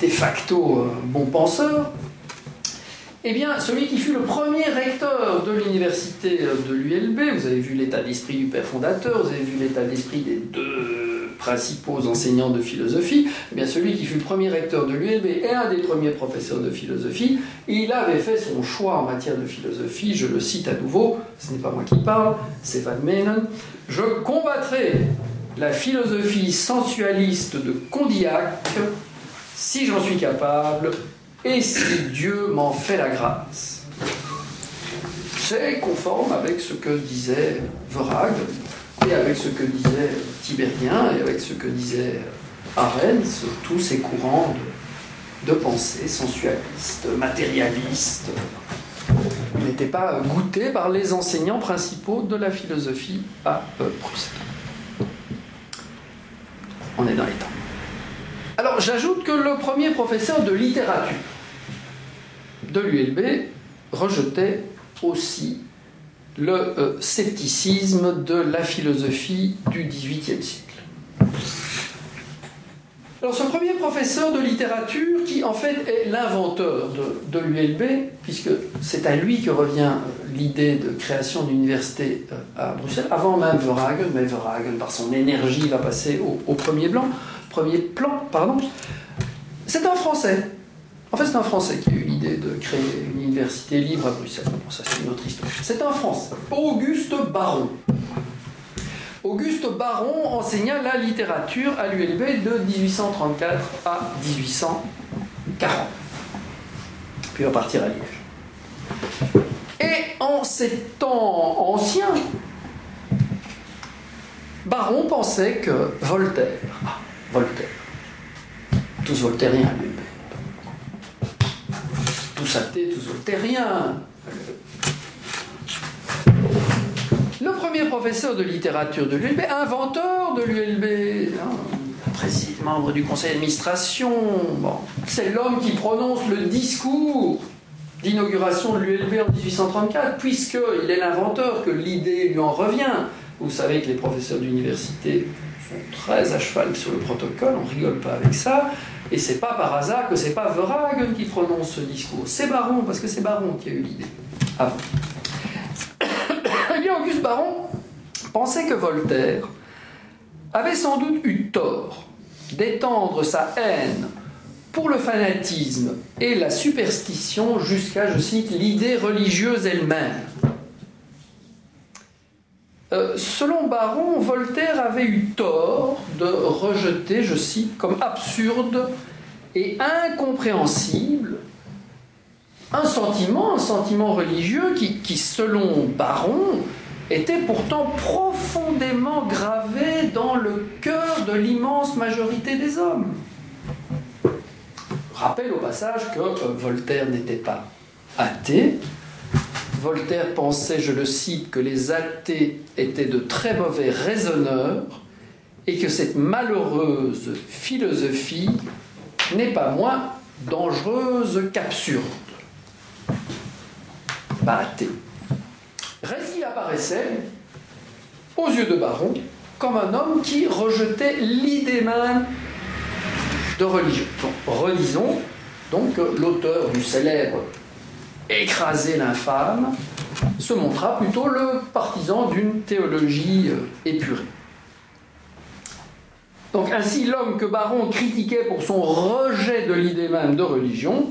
de facto bon penseur, eh bien, celui qui fut le premier recteur de l'université de l'ULB, vous avez vu l'état d'esprit du père fondateur, vous avez vu l'état d'esprit des deux principaux enseignants de philosophie, eh celui qui fut premier recteur de l'ULB et un des premiers professeurs de philosophie, il avait fait son choix en matière de philosophie, je le cite à nouveau, ce n'est pas moi qui parle, c'est Van Menen, je combattrai la philosophie sensualiste de Condillac si j'en suis capable et si Dieu m'en fait la grâce. C'est conforme avec ce que disait Verag et avec ce que disait Tibérien et avec ce que disait Arens, tous ces courants de, pensée sensualistes, matérialistes. Il n'était pas goûté par les enseignants principaux de la philosophie à Bruxelles. On est dans les temps. Alors j'ajoute que le premier professeur de littérature de l'ULB rejetait aussi le euh, scepticisme de la philosophie du XVIIIe siècle. Alors ce premier professeur de littérature, qui en fait est l'inventeur de, l'ULB, puisque c'est à lui que revient euh, l'idée de création d'une euh, à Bruxelles, avant même Verhagen, mais Verhagen par son énergie va passer au, premier plan, pardon, c'est un Français. En fait, c'est un Français qui a eu l'idée de créer une université libre à Bruxelles. Bon, ça, c'est une autre histoire. C'est un Français, Auguste Baron. Auguste Baron enseigna la littérature à l'ULB de 1834 à 1840. Puis va partir à Liège. Et en ces temps anciens, Baron pensait que Voltaire, Voltaire. Tous voltairiens, lui. Tous athées, tous voltairiens. Le premier professeur de littérature de l'ULB, inventeur de l'ULB, hein, président, membre du conseil d'administration, bon, c'est l'homme qui prononce le discours d'inauguration de l'ULB en 1834, puisqu'il est l'inventeur, que l'idée lui en revient. Vous savez que les professeurs d'université très à cheval sur le protocole, on rigole pas avec ça, et c'est pas par hasard que c'est pas Verhagen qui prononce ce discours, c'est Baron, parce que c'est Baron qui a eu l'idée avant. bien, Auguste Baron pensait que Voltaire avait sans doute eu tort d'étendre sa haine pour le fanatisme et la superstition jusqu'à, je cite, l'idée religieuse elle-même. Euh, selon Baron, Voltaire avait eu tort de rejeter, je cite, comme absurde et incompréhensible un sentiment, un sentiment religieux qui, selon Baron, était pourtant profondément gravé dans le cœur de l'immense majorité des hommes. Rappelle au passage que euh, Voltaire n'était pas athée, Voltaire pensait, je le cite, que les athées étaient de très mauvais raisonneurs et que cette malheureuse philosophie n'est pas moins dangereuse qu'absurde. Pas athée. Apparaissait, aux yeux de Baron, comme un homme qui rejetait l'idée même de religion. relisons donc l'auteur du célèbre écraser l'infâme, se montra plutôt le partisan d'une théologie euh, épurée. Donc ainsi l'homme que Baron critiquait pour son rejet de l'idée même de religion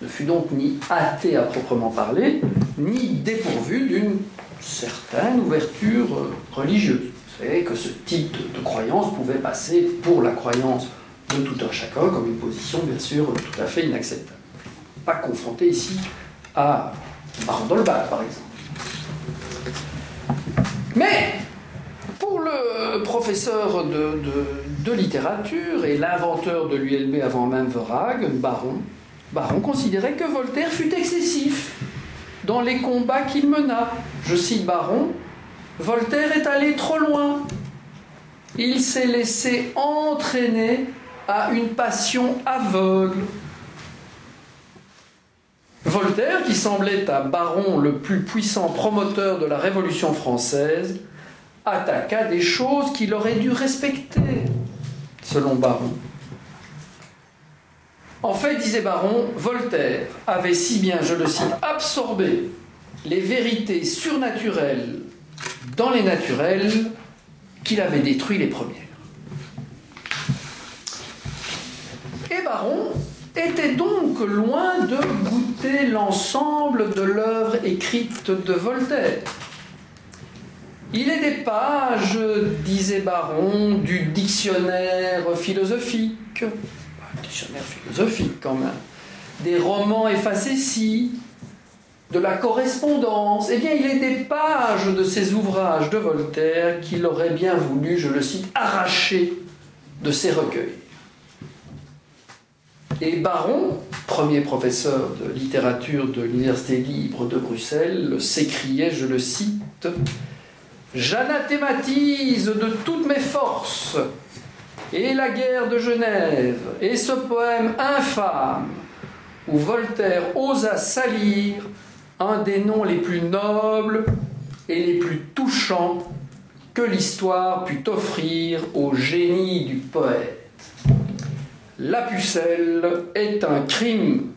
ne fut donc ni athée à proprement parler, ni dépourvu d'une certaine ouverture religieuse. Vous savez que ce type de, croyance pouvait passer pour la croyance de tout un chacun comme une position bien sûr tout à fait inacceptable. Pas confronté ici à Baron d'Holbach par exemple. Mais pour le professeur de, littérature et l'inventeur de l'ULB avant même Verhagen, Baron, Baron considérait que Voltaire fut excessif dans les combats qu'il mena. Je cite Baron, Voltaire est allé trop loin. Il s'est laissé entraîner à une passion aveugle. Voltaire, qui semblait à Baron le plus puissant promoteur de la Révolution française, attaqua des choses qu'il aurait dû respecter, selon Baron. En fait, disait Baron, Voltaire avait si bien, je le cite, absorbé les vérités surnaturelles dans les naturels qu'il avait détruit les premières. Et Baron était donc loin de goûter l'ensemble de l'œuvre écrite de Voltaire. Il est des pages, disait Baron, du dictionnaire philosophique, dictionnaire philosophique quand même, des romans effacés de la correspondance. Eh bien, il est des pages de ces ouvrages de Voltaire qu'il aurait bien voulu, je le cite, arracher de ses recueils. Et Baron, premier professeur de littérature de l'Université libre de Bruxelles, s'écriait, je le cite, J'anathématise de toutes mes forces et la guerre de Genève et ce poème infâme où Voltaire osa salir un des noms les plus nobles et les plus touchants que l'histoire put offrir au génie du poète. La pucelle est un crime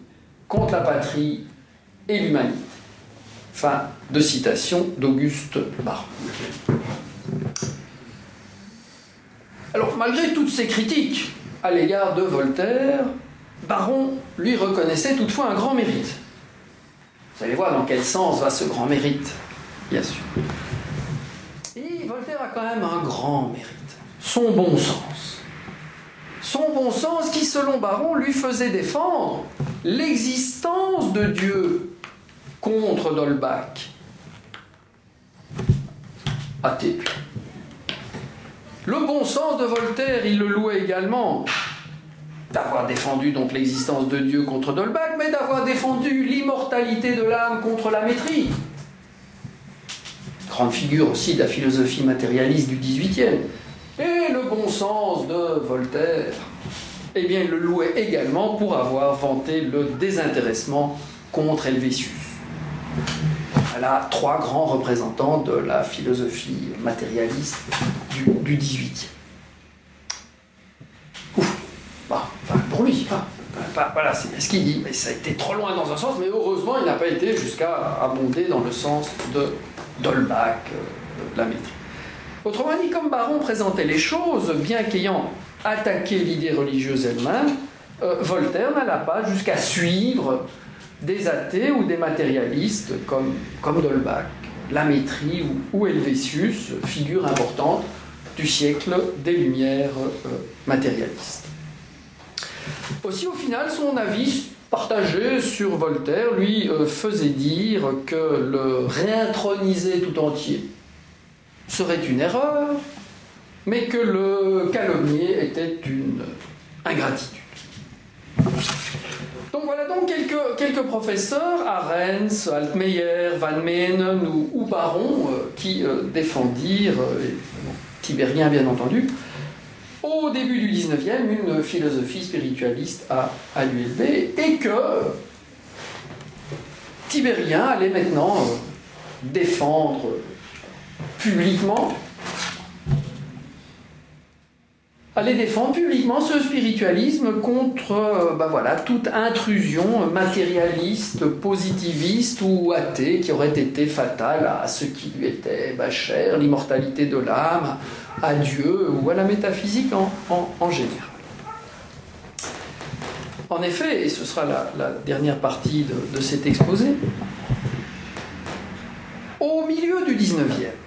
contre la patrie et l'humanité. Fin de citation d'Auguste Baron. Alors, malgré toutes ces critiques à l'égard de Voltaire, Baron lui reconnaissait toutefois un grand mérite. Vous allez voir dans quel sens va ce grand mérite, bien sûr. Et Voltaire a quand même un grand mérite, son bon sens. Son bon sens qui, selon Baron, lui faisait défendre l'existence de Dieu contre Dolbach. Athée. Le bon sens de Voltaire, il le louait également d'avoir défendu donc l'existence de Dieu contre Dolbach, mais d'avoir défendu l'immortalité de l'âme contre la maîtrise. Grande figure aussi de la philosophie matérialiste du XVIIIe. Le bon sens de Voltaire, eh bien, il le louait également pour avoir vanté le désintéressement contre Helvétius. Voilà trois grands représentants de la philosophie matérialiste du, XVIIIe. Ouf, bah, pour lui, pas. voilà, c'est bien ce qu'il dit, mais ça a été trop loin dans un sens, mais heureusement, il n'a pas été jusqu'à abonder dans le sens de Dolbach, euh, de la maîtrise. Autrement dit, comme Baron présentait les choses, bien qu'ayant attaqué l'idée religieuse elle-même, euh, Voltaire n'alla pas jusqu'à suivre des athées ou des matérialistes comme, Dolbach, Lamétrie ou, ou Helvétius, figure importante du siècle des Lumières euh, matérialistes. Aussi, au final, son avis partagé sur Voltaire lui euh, faisait dire que le réintroniser tout entier serait une erreur, mais que le calomnier était une ingratitude. Donc voilà donc quelques, quelques professeurs, Arens, Altmeyer, Van Meenen ou, Baron, euh, qui euh, défendirent, euh, Tibérien bien entendu, au début du 19e, une philosophie spiritualiste à, à l'ULB, et que Tibérien allait maintenant défendre publiquement allait défendre publiquement ce spiritualisme contre euh, bah voilà, toute intrusion matérialiste, positiviste ou athée qui aurait été fatale à ce qui lui était bah, cher, l'immortalité de l'âme, à Dieu ou à la métaphysique en, général. En effet, et ce sera la, dernière partie de, de cet exposé, au milieu du 19e,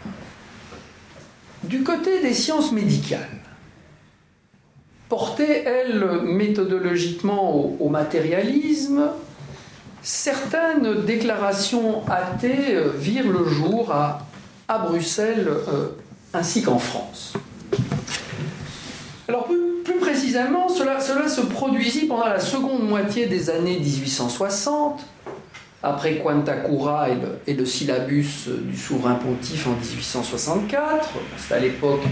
du côté des sciences médicales, portée, elle, méthodologiquement au, matérialisme, certaines déclarations athées euh, virent le jour à, à Bruxelles euh, ainsi qu'en France. Alors plus, précisément, cela, cela, se produisit pendant la seconde moitié des années 1860, après Quantakura et le, et le syllabus du souverain pontife en 1864. C'est à l'époque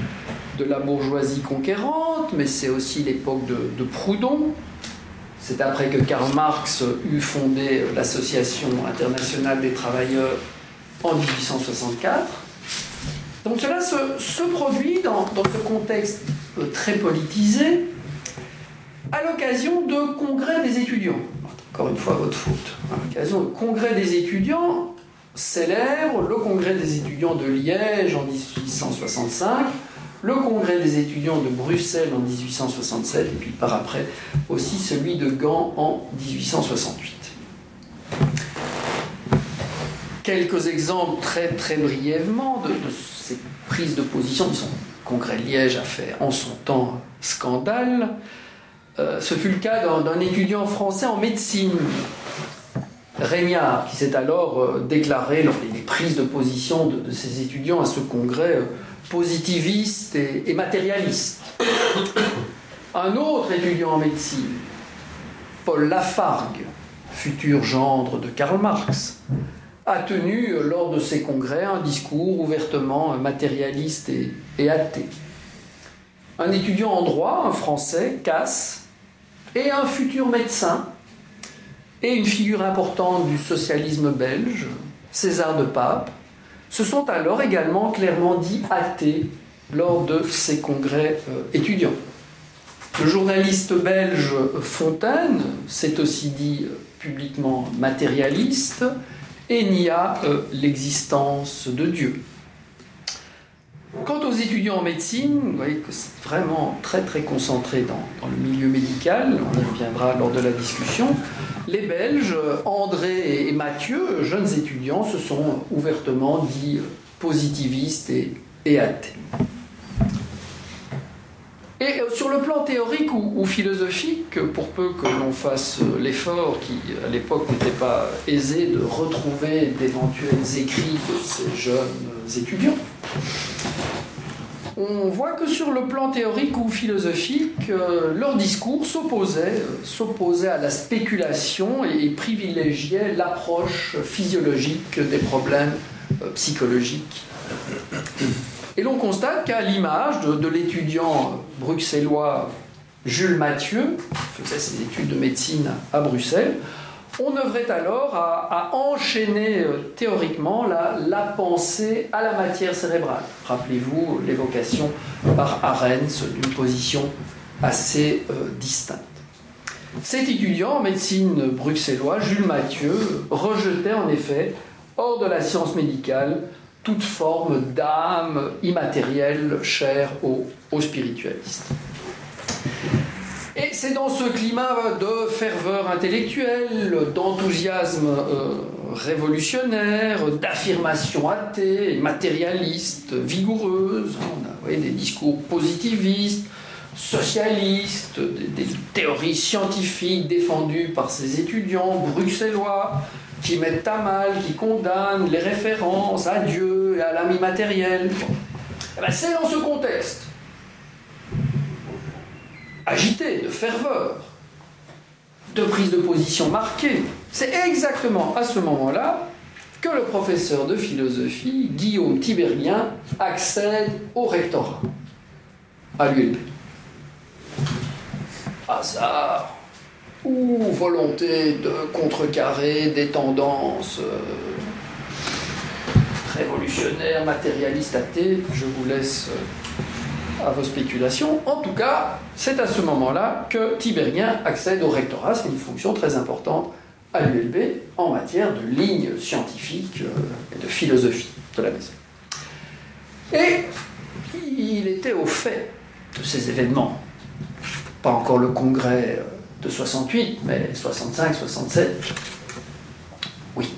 de la bourgeoisie conquérante, mais c'est aussi l'époque de, Proudhon. C'est après que Karl Marx eut fondé l'Association internationale des travailleurs en 1864. Donc cela se, produit dans, ce contexte très politisé à l'occasion de congrès des étudiants. Encore une fois, votre faute. L'occasion de congrès des étudiants célèbre le congrès des étudiants de Liège en 1865 le congrès des étudiants de Bruxelles en 1867 et puis par après aussi celui de Gand en 1868. Quelques exemples très très brièvement de, ces prises de position. Son congrès de Liège a fait en son temps scandale. Euh, ce fut le cas d'un étudiant français en médecine, Régnard, qui s'est alors euh, déclaré lors des prises de position de, ses étudiants à ce congrès euh, positiviste et, matérialiste. Un autre étudiant en médecine, Paul Lafargue, futur gendre de Karl Marx, a tenu lors de ses congrès un discours ouvertement matérialiste et, athée. Un étudiant en droit, un français, Casse, et un futur médecin, et une figure importante du socialisme belge, César de Pape, se sont alors également clairement dit athées lors de ces congrès euh, étudiants. Le journaliste belge Fontaine s'est aussi dit euh, publiquement matérialiste et nia euh, l'existence de Dieu. Quant aux étudiants en médecine, vous voyez que c'est vraiment très très concentré dans, le milieu médical, on y reviendra lors de la discussion. Les Belges, André et Mathieu, jeunes étudiants, se sont ouvertement dits positivistes et, athées. Et euh, sur le plan théorique ou, philosophique, pour peu que l'on fasse l'effort qui, à l'époque, n'était pas aisé de retrouver d'éventuels écrits de ces jeunes étudiants, on voit que sur le plan théorique ou philosophique, euh, leur discours s'opposait, à la spéculation et privilégiait l'approche physiologique des problèmes euh, psychologiques. Et l'on constate qu'à l'image de, l'étudiant bruxellois Jules Mathieu, faisait ses études de médecine à Bruxelles, on œuvrait alors à, enchaîner euh, théoriquement la, pensée à la matière cérébrale. Rappelez-vous l'évocation par Arens d'une position assez euh, distincte. Cet étudiant en médecine bruxellois, Jules Mathieu, rejetait en effet, hors de la science médicale, toute forme d'âme immatérielle chère aux spiritualistes. Et c'est dans ce climat de ferveur intellectuelle, d'enthousiasme euh, révolutionnaire, d'affirmation athée, matérialiste, vigoureuse, on a des discours positivistes, socialistes, des, théories scientifiques défendues par ces étudiants bruxellois qui mettent à mal, qui condamnent les références à Dieu et à l'âme immatérielle. Eh ben, c'est dans ce contexte agité, de ferveur, de prise de position marquée. C'est exactement à ce moment-là que le professeur de philosophie, Guillaume Tibérien, accède au rectorat, à l'ULP. Hasard ou volonté de contrecarrer des tendances euh, révolutionnaires, matérialistes, athées, je vous laisse euh, à vos spéculations. En tout cas, c'est à ce moment-là que Tibérien accède au rectorat. C'est une fonction très importante à l'ULB en matière de ligne scientifique euh, et de philosophie de la maison. Et il était au fait de ces événements. Pas encore le congrès de 68, mais 65, 67. Oui.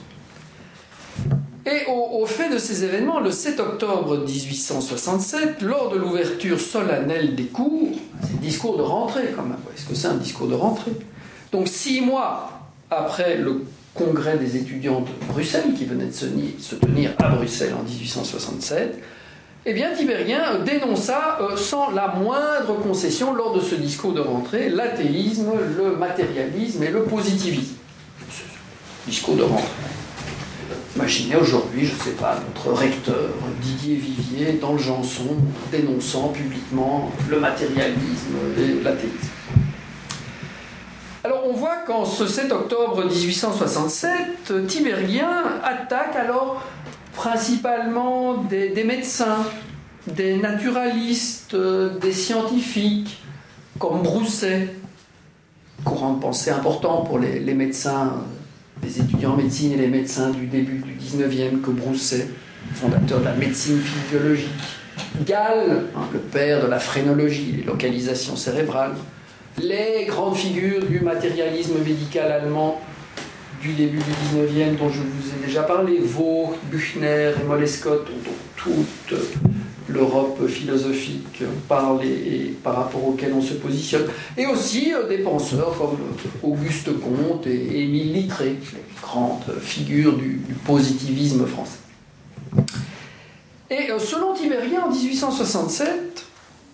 Et au, fait de ces événements, le 7 octobre 1867, lors de l'ouverture solennelle des cours, c'est discours de rentrée quand même, est-ce que c'est un discours de rentrée? Donc six mois après le congrès des étudiants de Bruxelles, qui venait de se tenir à Bruxelles en 1867, eh bien, Tibérien dénonça euh, sans la moindre concession lors de ce discours de rentrée l'athéisme, le matérialisme et le positivisme. Discours de rentrée. Imaginez aujourd'hui, je ne sais pas, notre recteur Didier Vivier dans le Janson dénonçant publiquement le matérialisme et l'athéisme. Alors on voit qu'en ce 7 octobre 1867, Tibérien attaque alors principalement des, médecins, des naturalistes, euh, des scientifiques, comme Brousset, courant de pensée important pour les, médecins, les étudiants en médecine et les médecins du début du 19e, que Brousset, fondateur de la médecine physiologique. Gall, hein, le père de la phrénologie, les localisations cérébrales. Les grandes figures du matérialisme médical allemand, du début du 19e dont je vous ai déjà parlé, Vaux, Buchner et Molescott, dont toute l'Europe philosophique parle et, par rapport auquel on se positionne, et aussi euh, des penseurs comme Auguste Comte et Émile Littré, les grandes figures du, positivisme français. Et euh, selon Tibérien, en 1867,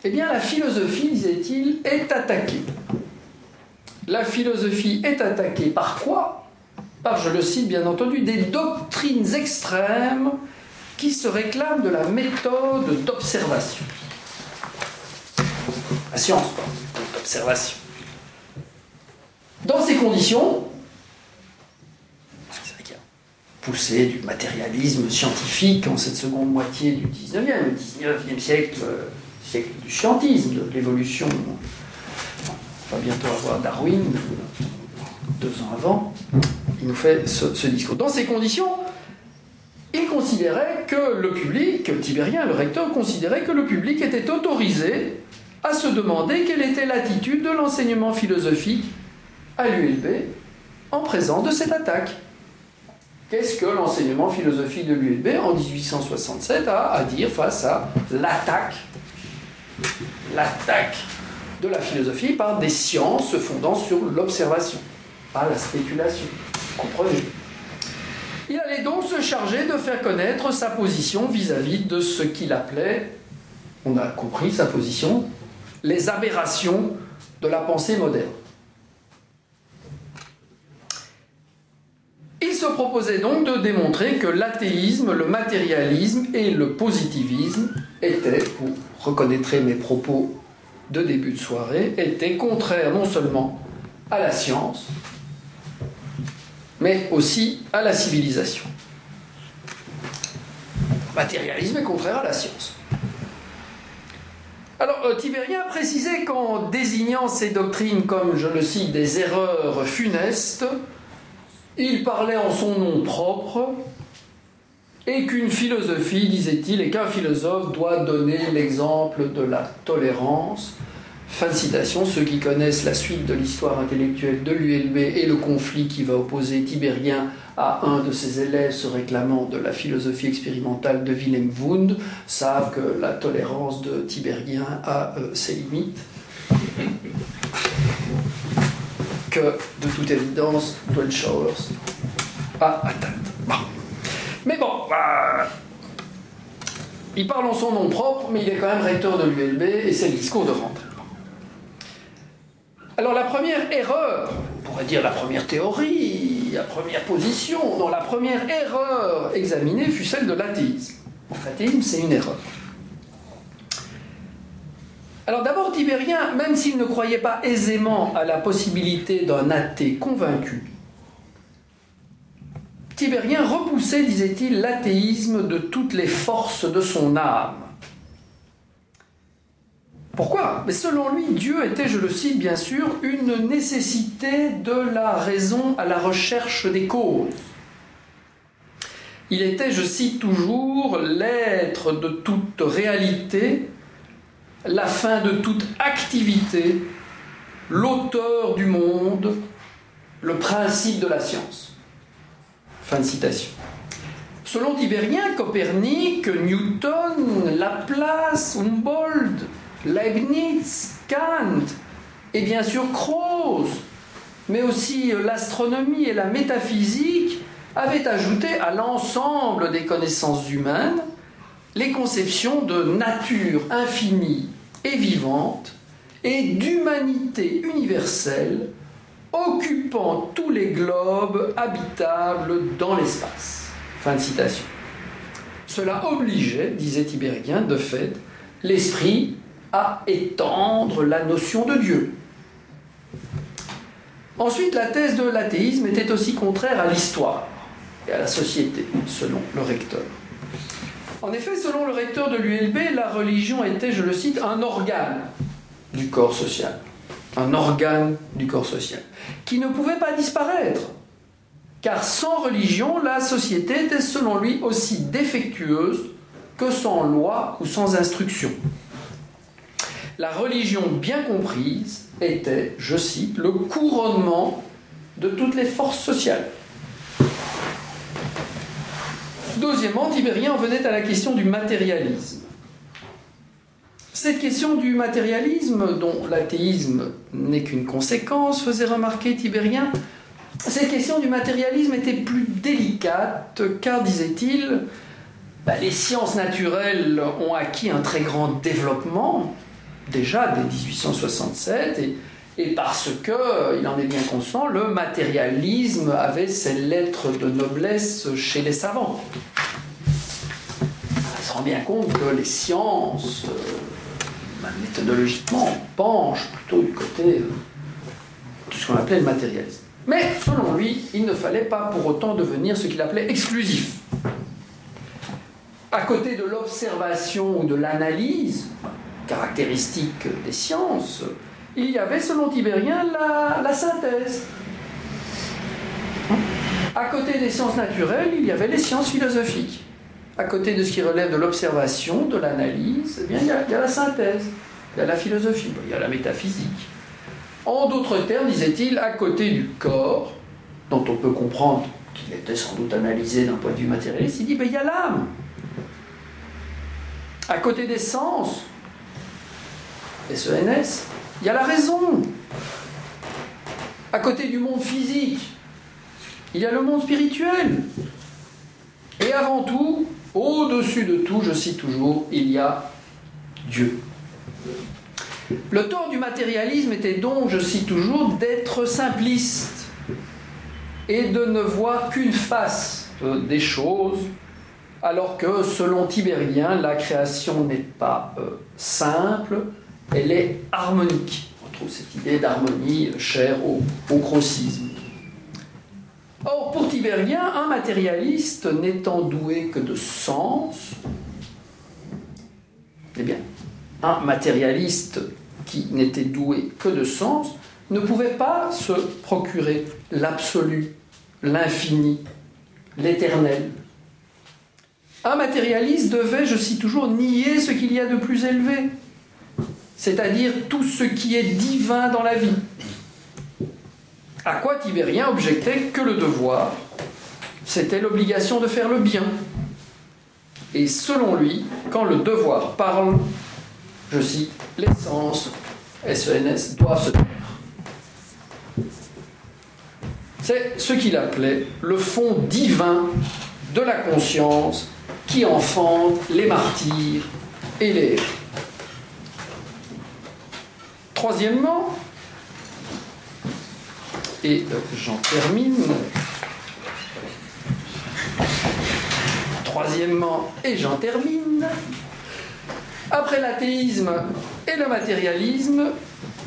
eh bien, la philosophie, disait-il, est attaquée. La philosophie est attaquée par quoi? Par, je le cite bien entendu, des doctrines extrêmes qui se réclament de la méthode d'observation. La science, quoi, d'observation. Dans ces conditions, poussé du matérialisme scientifique en cette seconde moitié du 19e, le 19e siècle, euh, siècle du scientisme, de l'évolution. On va bientôt avoir Darwin, deux ans avant il nous fait ce, discours. Dans ces conditions, il considérait que le public, Tibérien, le recteur, considérait que le public était autorisé à se demander quelle était l'attitude de l'enseignement philosophique à l'ULB en présence de cette attaque. Qu'est-ce que l'enseignement philosophique de l'ULB en 1867 a à dire face à l'attaque l'attaque de la philosophie par des sciences se fondant sur l'observation, pas la spéculation. Comprenez Il allait donc se charger de faire connaître sa position vis-à-vis de ce qu'il appelait, on a compris sa position, les aberrations de la pensée moderne. Il se proposait donc de démontrer que l'athéisme, le matérialisme et le positivisme étaient, vous reconnaîtrez mes propos de début de soirée, étaient contraires non seulement à la science, mais aussi à la civilisation. Matérialisme est contraire à la science. Alors, euh, Tibérien a précisé qu'en désignant ces doctrines comme, je le cite, des erreurs funestes, il parlait en son nom propre et qu'une philosophie, disait-il, et qu'un philosophe doit donner l'exemple de la tolérance, Fin de citation, ceux qui connaissent la suite de l'histoire intellectuelle de l'ULB et le conflit qui va opposer Tibérien à un de ses élèves se réclamant de la philosophie expérimentale de Willem Wundt savent que la tolérance de Tibérien a euh, ses limites. Que, de toute évidence, Schauers a atteint. Mais bon, bah, il parle en son nom propre, mais il est quand même recteur de l'ULB et c'est le discours de rentrée. Alors la première erreur, on pourrait dire la première théorie, la première position, non, la première erreur examinée fut celle de l'athéisme. L'athéisme, c'est une erreur. Alors d'abord, Tibérien, même s'il ne croyait pas aisément à la possibilité d'un athée convaincu, Tibérien repoussait, disait-il, l'athéisme de toutes les forces de son âme. Pourquoi? Mais selon lui, Dieu était, je le cite bien sûr, une nécessité de la raison à la recherche des causes. Il était, je cite toujours, l'être de toute réalité, la fin de toute activité, l'auteur du monde, le principe de la science. Fin de citation. Selon Tibérien, Copernic, Newton, Laplace, Humboldt, Leibniz, Kant et bien sûr Croce, mais aussi l'astronomie et la métaphysique avaient ajouté à l'ensemble des connaissances humaines les conceptions de nature infinie et vivante et d'humanité universelle occupant tous les globes habitables dans l'espace. Fin de citation. Cela obligeait, disait Tibérien, de fait, l'esprit à étendre la notion de Dieu. Ensuite, la thèse de l'athéisme était aussi contraire à l'histoire et à la société, selon le recteur. En effet, selon le recteur de l'ULB, la religion était, je le cite, un organe du corps social. Un organe du corps social, qui ne pouvait pas disparaître. Car sans religion, la société était, selon lui, aussi défectueuse que sans loi ou sans instruction. La religion bien comprise était, je cite, le couronnement de toutes les forces sociales. Deuxièmement, Tibérien venait à la question du matérialisme. Cette question du matérialisme, dont l'athéisme n'est qu'une conséquence, faisait remarquer Tibérien, cette question du matérialisme était plus délicate car, disait-il, bah, les sciences naturelles ont acquis un très grand développement, déjà dès 1867, et parce que, il en est bien conscient, le matérialisme avait ses lettres de noblesse chez les savants. On se rend bien compte que les sciences, euh, méthodologiquement, penchent plutôt du côté euh, de ce qu'on appelait le matérialisme. Mais selon lui, il ne fallait pas pour autant devenir ce qu'il appelait exclusif. À côté de l'observation ou de l'analyse, caractéristique des sciences, il y avait, selon Tibérien, la, synthèse. À côté des sciences naturelles, il y avait les sciences philosophiques. À côté de ce qui relève de l'observation, de l'analyse, eh il y, a, la synthèse, il y a la philosophie, il y a la métaphysique. En d'autres termes, disait-il, à côté du corps, dont on peut comprendre qu'il était sans doute analysé d'un point de vue matérialiste, il dit, ben, il y a l'âme. À côté des sens, SENS, il y a la raison. À côté du monde physique, il y a le monde spirituel. Et avant tout, au-dessus de tout, je cite toujours, il y a Dieu. Le tort du matérialisme était donc, je cite toujours, d'être simpliste et de ne voir qu'une face euh, des choses, alors que selon Tibérien, la création n'est pas euh, simple, elle est harmonique. On trouve cette idée d'harmonie chère au, au Or, pour Tibérien, un matérialiste n'étant doué que de sens, eh bien, un matérialiste qui n'était doué que de sens ne pouvait pas se procurer l'absolu, l'infini, l'éternel. Un matérialiste devait, je cite toujours, nier ce qu'il y a de plus élevé, c'est-à-dire tout ce qui est divin dans la vie. À quoi Tibérien objectait que le devoir, c'était l'obligation de faire le bien. Et selon lui, quand le devoir parle, je cite, l'essence, SENS, doit se taire. C'est ce qu'il appelait le fond divin de la conscience qui enfante les martyrs et les héros. Troisièmement, et euh, j'en termine, troisièmement, et j'en termine, après l'athéisme et le matérialisme,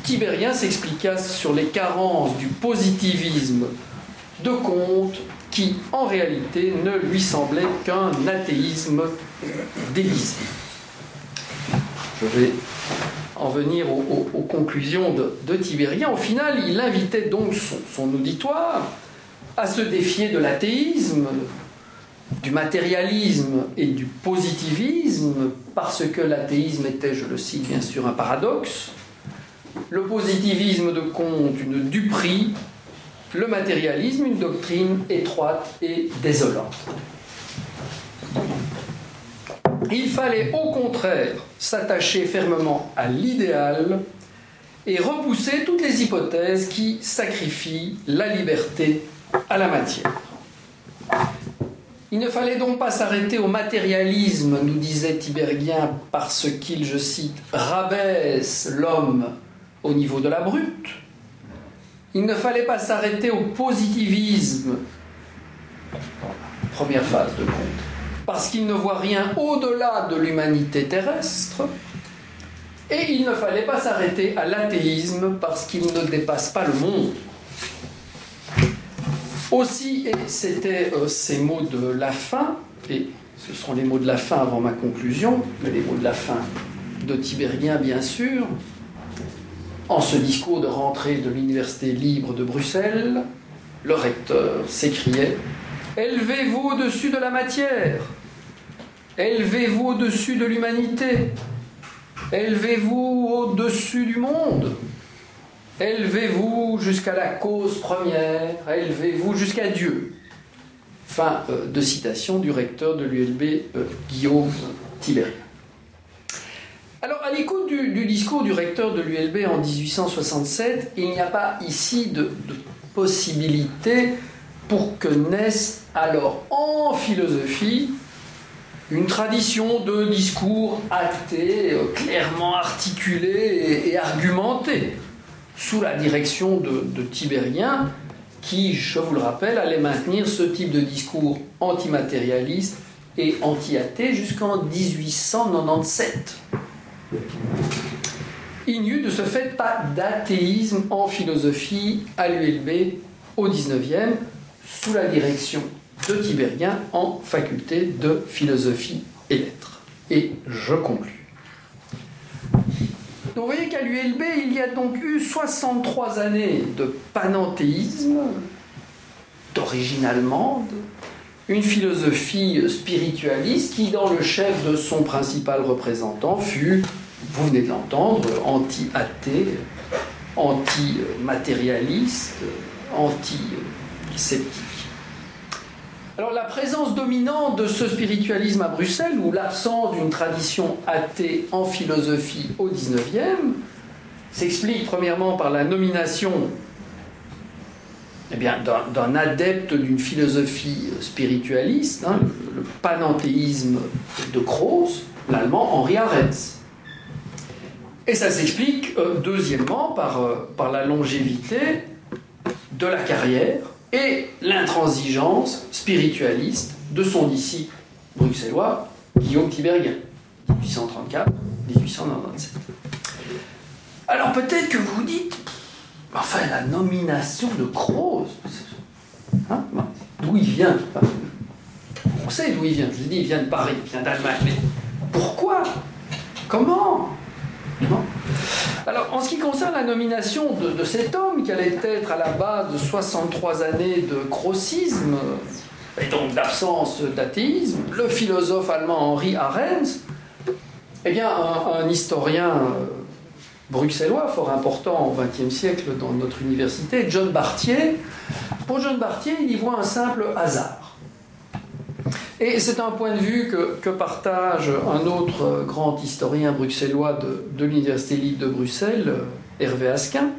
Tibérien s'expliqua sur les carences du positivisme de Comte qui, en réalité, ne lui semblait qu'un athéisme déguisé. Je vais en venir aux, conclusions de, Tibérien. Au final, il invitait donc son, auditoire à se défier de l'athéisme, du matérialisme et du positivisme, parce que l'athéisme était, je le cite bien sûr, un paradoxe, le positivisme de Comte une duperie, le matérialisme une doctrine étroite et désolante. Il fallait au contraire s'attacher fermement à l'idéal et repousser toutes les hypothèses qui sacrifient la liberté à la matière. Il ne fallait donc pas s'arrêter au matérialisme, nous disait Tibérien, parce qu'il, je cite, rabaisse l'homme au niveau de la brute. Il ne fallait pas s'arrêter au positivisme, première phase de compte, parce qu'il ne voit rien au-delà de l'humanité terrestre, et il ne fallait pas s'arrêter à l'athéisme parce qu'il ne dépasse pas le monde. Aussi, et c'était euh, ces mots de la fin, et ce seront les mots de la fin avant ma conclusion, mais les mots de la fin de Tibérien bien sûr, en ce discours de rentrée de l'Université libre de Bruxelles, le recteur s'écriait Élevez-vous au-dessus de la matière Élevez-vous au-dessus de l'humanité. Élevez-vous au-dessus du monde. Élevez-vous jusqu'à la cause première. Élevez-vous jusqu'à Dieu. Fin euh, de citation du recteur de l'ULB, euh, Guillaume Tiberi. Alors, à l'écoute du, discours du recteur de l'ULB en 1867, il n'y a pas ici de possibilité pour que naisse alors en philosophie une tradition de discours acté, euh, clairement articulé et, argumenté, sous la direction de, de, Tibérien, qui, je vous le rappelle, allait maintenir ce type de discours antimatérialiste et anti-athée jusqu'en 1897. Il n'y eut de ce fait pas d'athéisme en philosophie à l'ULB au 19e, sous la direction de Tibérien en faculté de philosophie et lettres. Et je conclus. Donc vous voyez qu'à l'ULB, il y a donc eu 63 années de panenthéisme d'origine allemande, une philosophie spiritualiste qui, dans le chef de son principal représentant, fut, vous venez de l'entendre, anti-athée, anti-matérialiste, anti-sceptique. Alors la présence dominante de ce spiritualisme à Bruxelles, ou l'absence d'une tradition athée en philosophie au XIXe, s'explique premièrement par la nomination eh d'un adepte d'une philosophie spiritualiste, hein, le, panenthéisme de Krauss, l'allemand Henri Arenz. Et ça s'explique euh, deuxièmement euh, par la longévité de la carrière et l'intransigeance spiritualiste de son disciple bruxellois, Guillaume Tiberghien, 1834-1897. Alors peut-être que vous vous dites, enfin la nomination de Croze, hein, d'où il vient On sait d'où il vient, je vous ai dit, il vient de Paris, il vient d'Allemagne, mais pourquoi Comment alors, en ce qui concerne la nomination de, cet homme, qui allait être à la base de 63 années de crossisme, et donc d'absence d'athéisme, le philosophe allemand Henri Arendt, eh bien, un, historien euh, bruxellois fort important au XXe siècle dans notre université, John Bartier, pour John Bartier, il y voit un simple hasard. Et c'est un point de vue que, partage un autre grand historien bruxellois de, l'Université libre de Bruxelles, Hervé Asquin.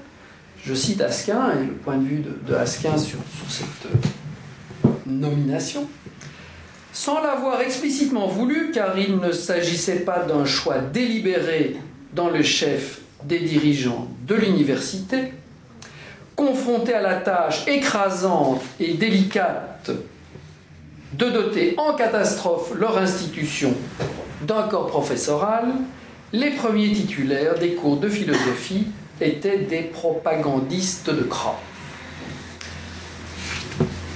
Je cite Asquin et le point de vue de, Asquin sur, cette euh, nomination. Sans l'avoir explicitement voulu, car il ne s'agissait pas d'un choix délibéré dans le chef des dirigeants de l'université, confronté à la tâche écrasante et délicate de doter en catastrophe leur institution d'un corps professoral, les premiers titulaires des cours de philosophie étaient des propagandistes de cran.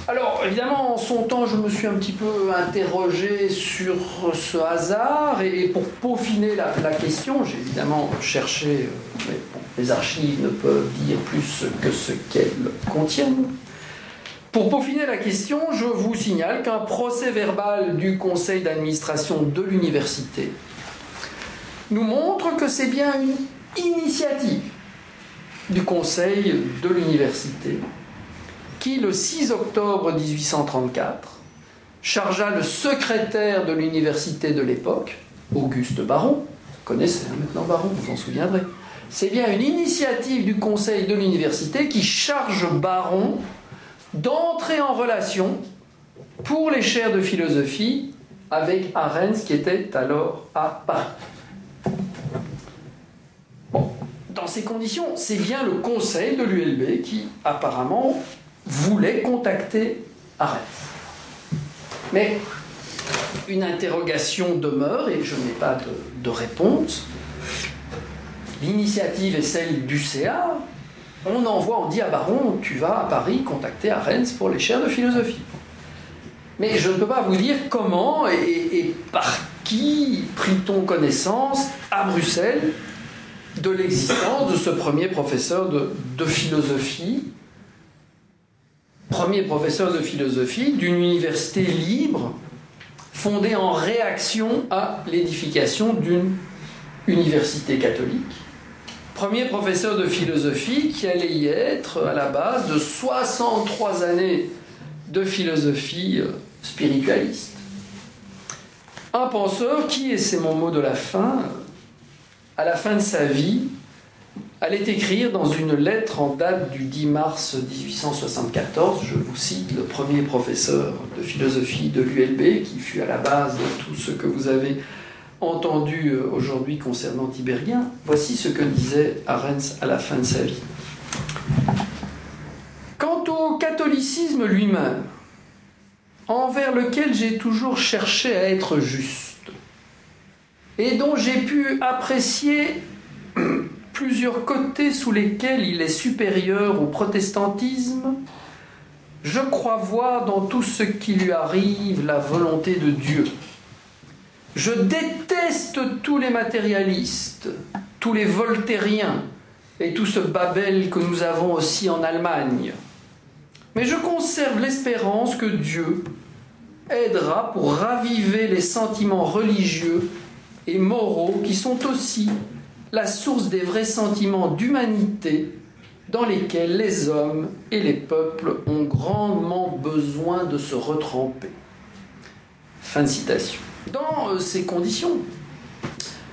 Alors, évidemment, en son temps, je me suis un petit peu interrogé sur ce hasard, et, pour peaufiner la, question, j'ai évidemment cherché, euh, mais les archives ne peuvent dire plus que ce qu'elles contiennent. Pour peaufiner la question, je vous signale qu'un procès verbal du conseil d'administration de l'université nous montre que c'est bien une initiative du conseil de l'université qui, le 6 octobre 1834, chargea le secrétaire de l'université de l'époque, Auguste Baron, vous connaissez hein, maintenant Baron, vous en souviendrez, c'est bien une initiative du conseil de l'université qui charge Baron d'entrer en relation pour les chaires de philosophie avec Arens qui était alors à Paris. Dans ces conditions, c'est bien le conseil de l'ULB qui apparemment voulait contacter Arès. Mais une interrogation demeure et je n'ai pas de, réponse. L'initiative est celle du CA. On envoie, on dit à Baron, tu vas à Paris contacter Arens pour les chaires de philosophie. Mais je ne peux pas vous dire comment et, par qui prit-on connaissance à Bruxelles de l'existence de ce premier professeur de philosophie premier professeur de philosophie d'une université libre fondée en réaction à l'édification d'une université catholique. Premier professeur de philosophie qui allait y être à la base de 63 années de philosophie euh, spiritualiste. Un penseur qui, et c'est mon mot de la fin, à la fin de sa vie, allait écrire dans une lettre en date du 10 mars 1874, je vous cite le premier professeur de philosophie de l'ULB, qui fut à la base de tout ce que vous avez entendu euh, aujourd'hui concernant Tibérien, voici ce que disait Arens à la fin de sa vie. Quant au catholicisme lui-même, envers lequel j'ai toujours cherché à être juste, et dont j'ai pu apprécier plusieurs côtés sous lesquels il est supérieur au protestantisme, je crois voir dans tout ce qui lui arrive la volonté de Dieu. Je déteste tous les matérialistes, tous les voltairiens et tout ce Babel que nous avons aussi en Allemagne. Mais je conserve l'espérance que Dieu aidera pour raviver les sentiments religieux et moraux qui sont aussi la source des vrais sentiments d'humanité dans lesquels les hommes et les peuples ont grandement besoin de se retremper. Fin de citation. Dans euh, ces conditions,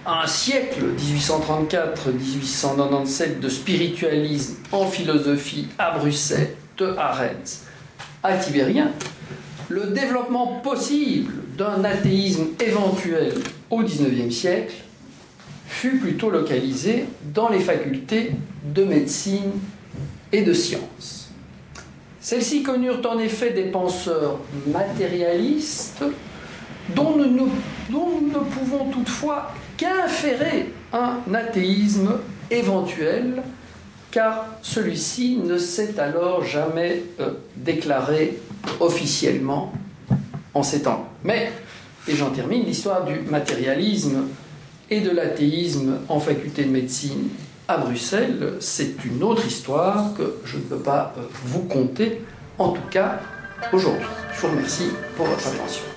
un siècle 1834-1897 de spiritualisme en philosophie à Bruxelles, de Arens à Tibérien, le développement possible d'un athéisme éventuel au XIXe siècle fut plutôt localisé dans les facultés de médecine et de sciences. Celles-ci connurent en effet des penseurs matérialistes dont nous ne, pouvons toutefois qu'inférer un athéisme éventuel, car celui-ci ne s'est alors jamais euh, déclaré officiellement en ces temps. Mais, et j'en termine, l'histoire du matérialisme et de l'athéisme en faculté de médecine à Bruxelles, c'est une autre histoire que je ne peux pas euh, vous conter, en tout cas aujourd'hui. Je vous remercie pour votre attention.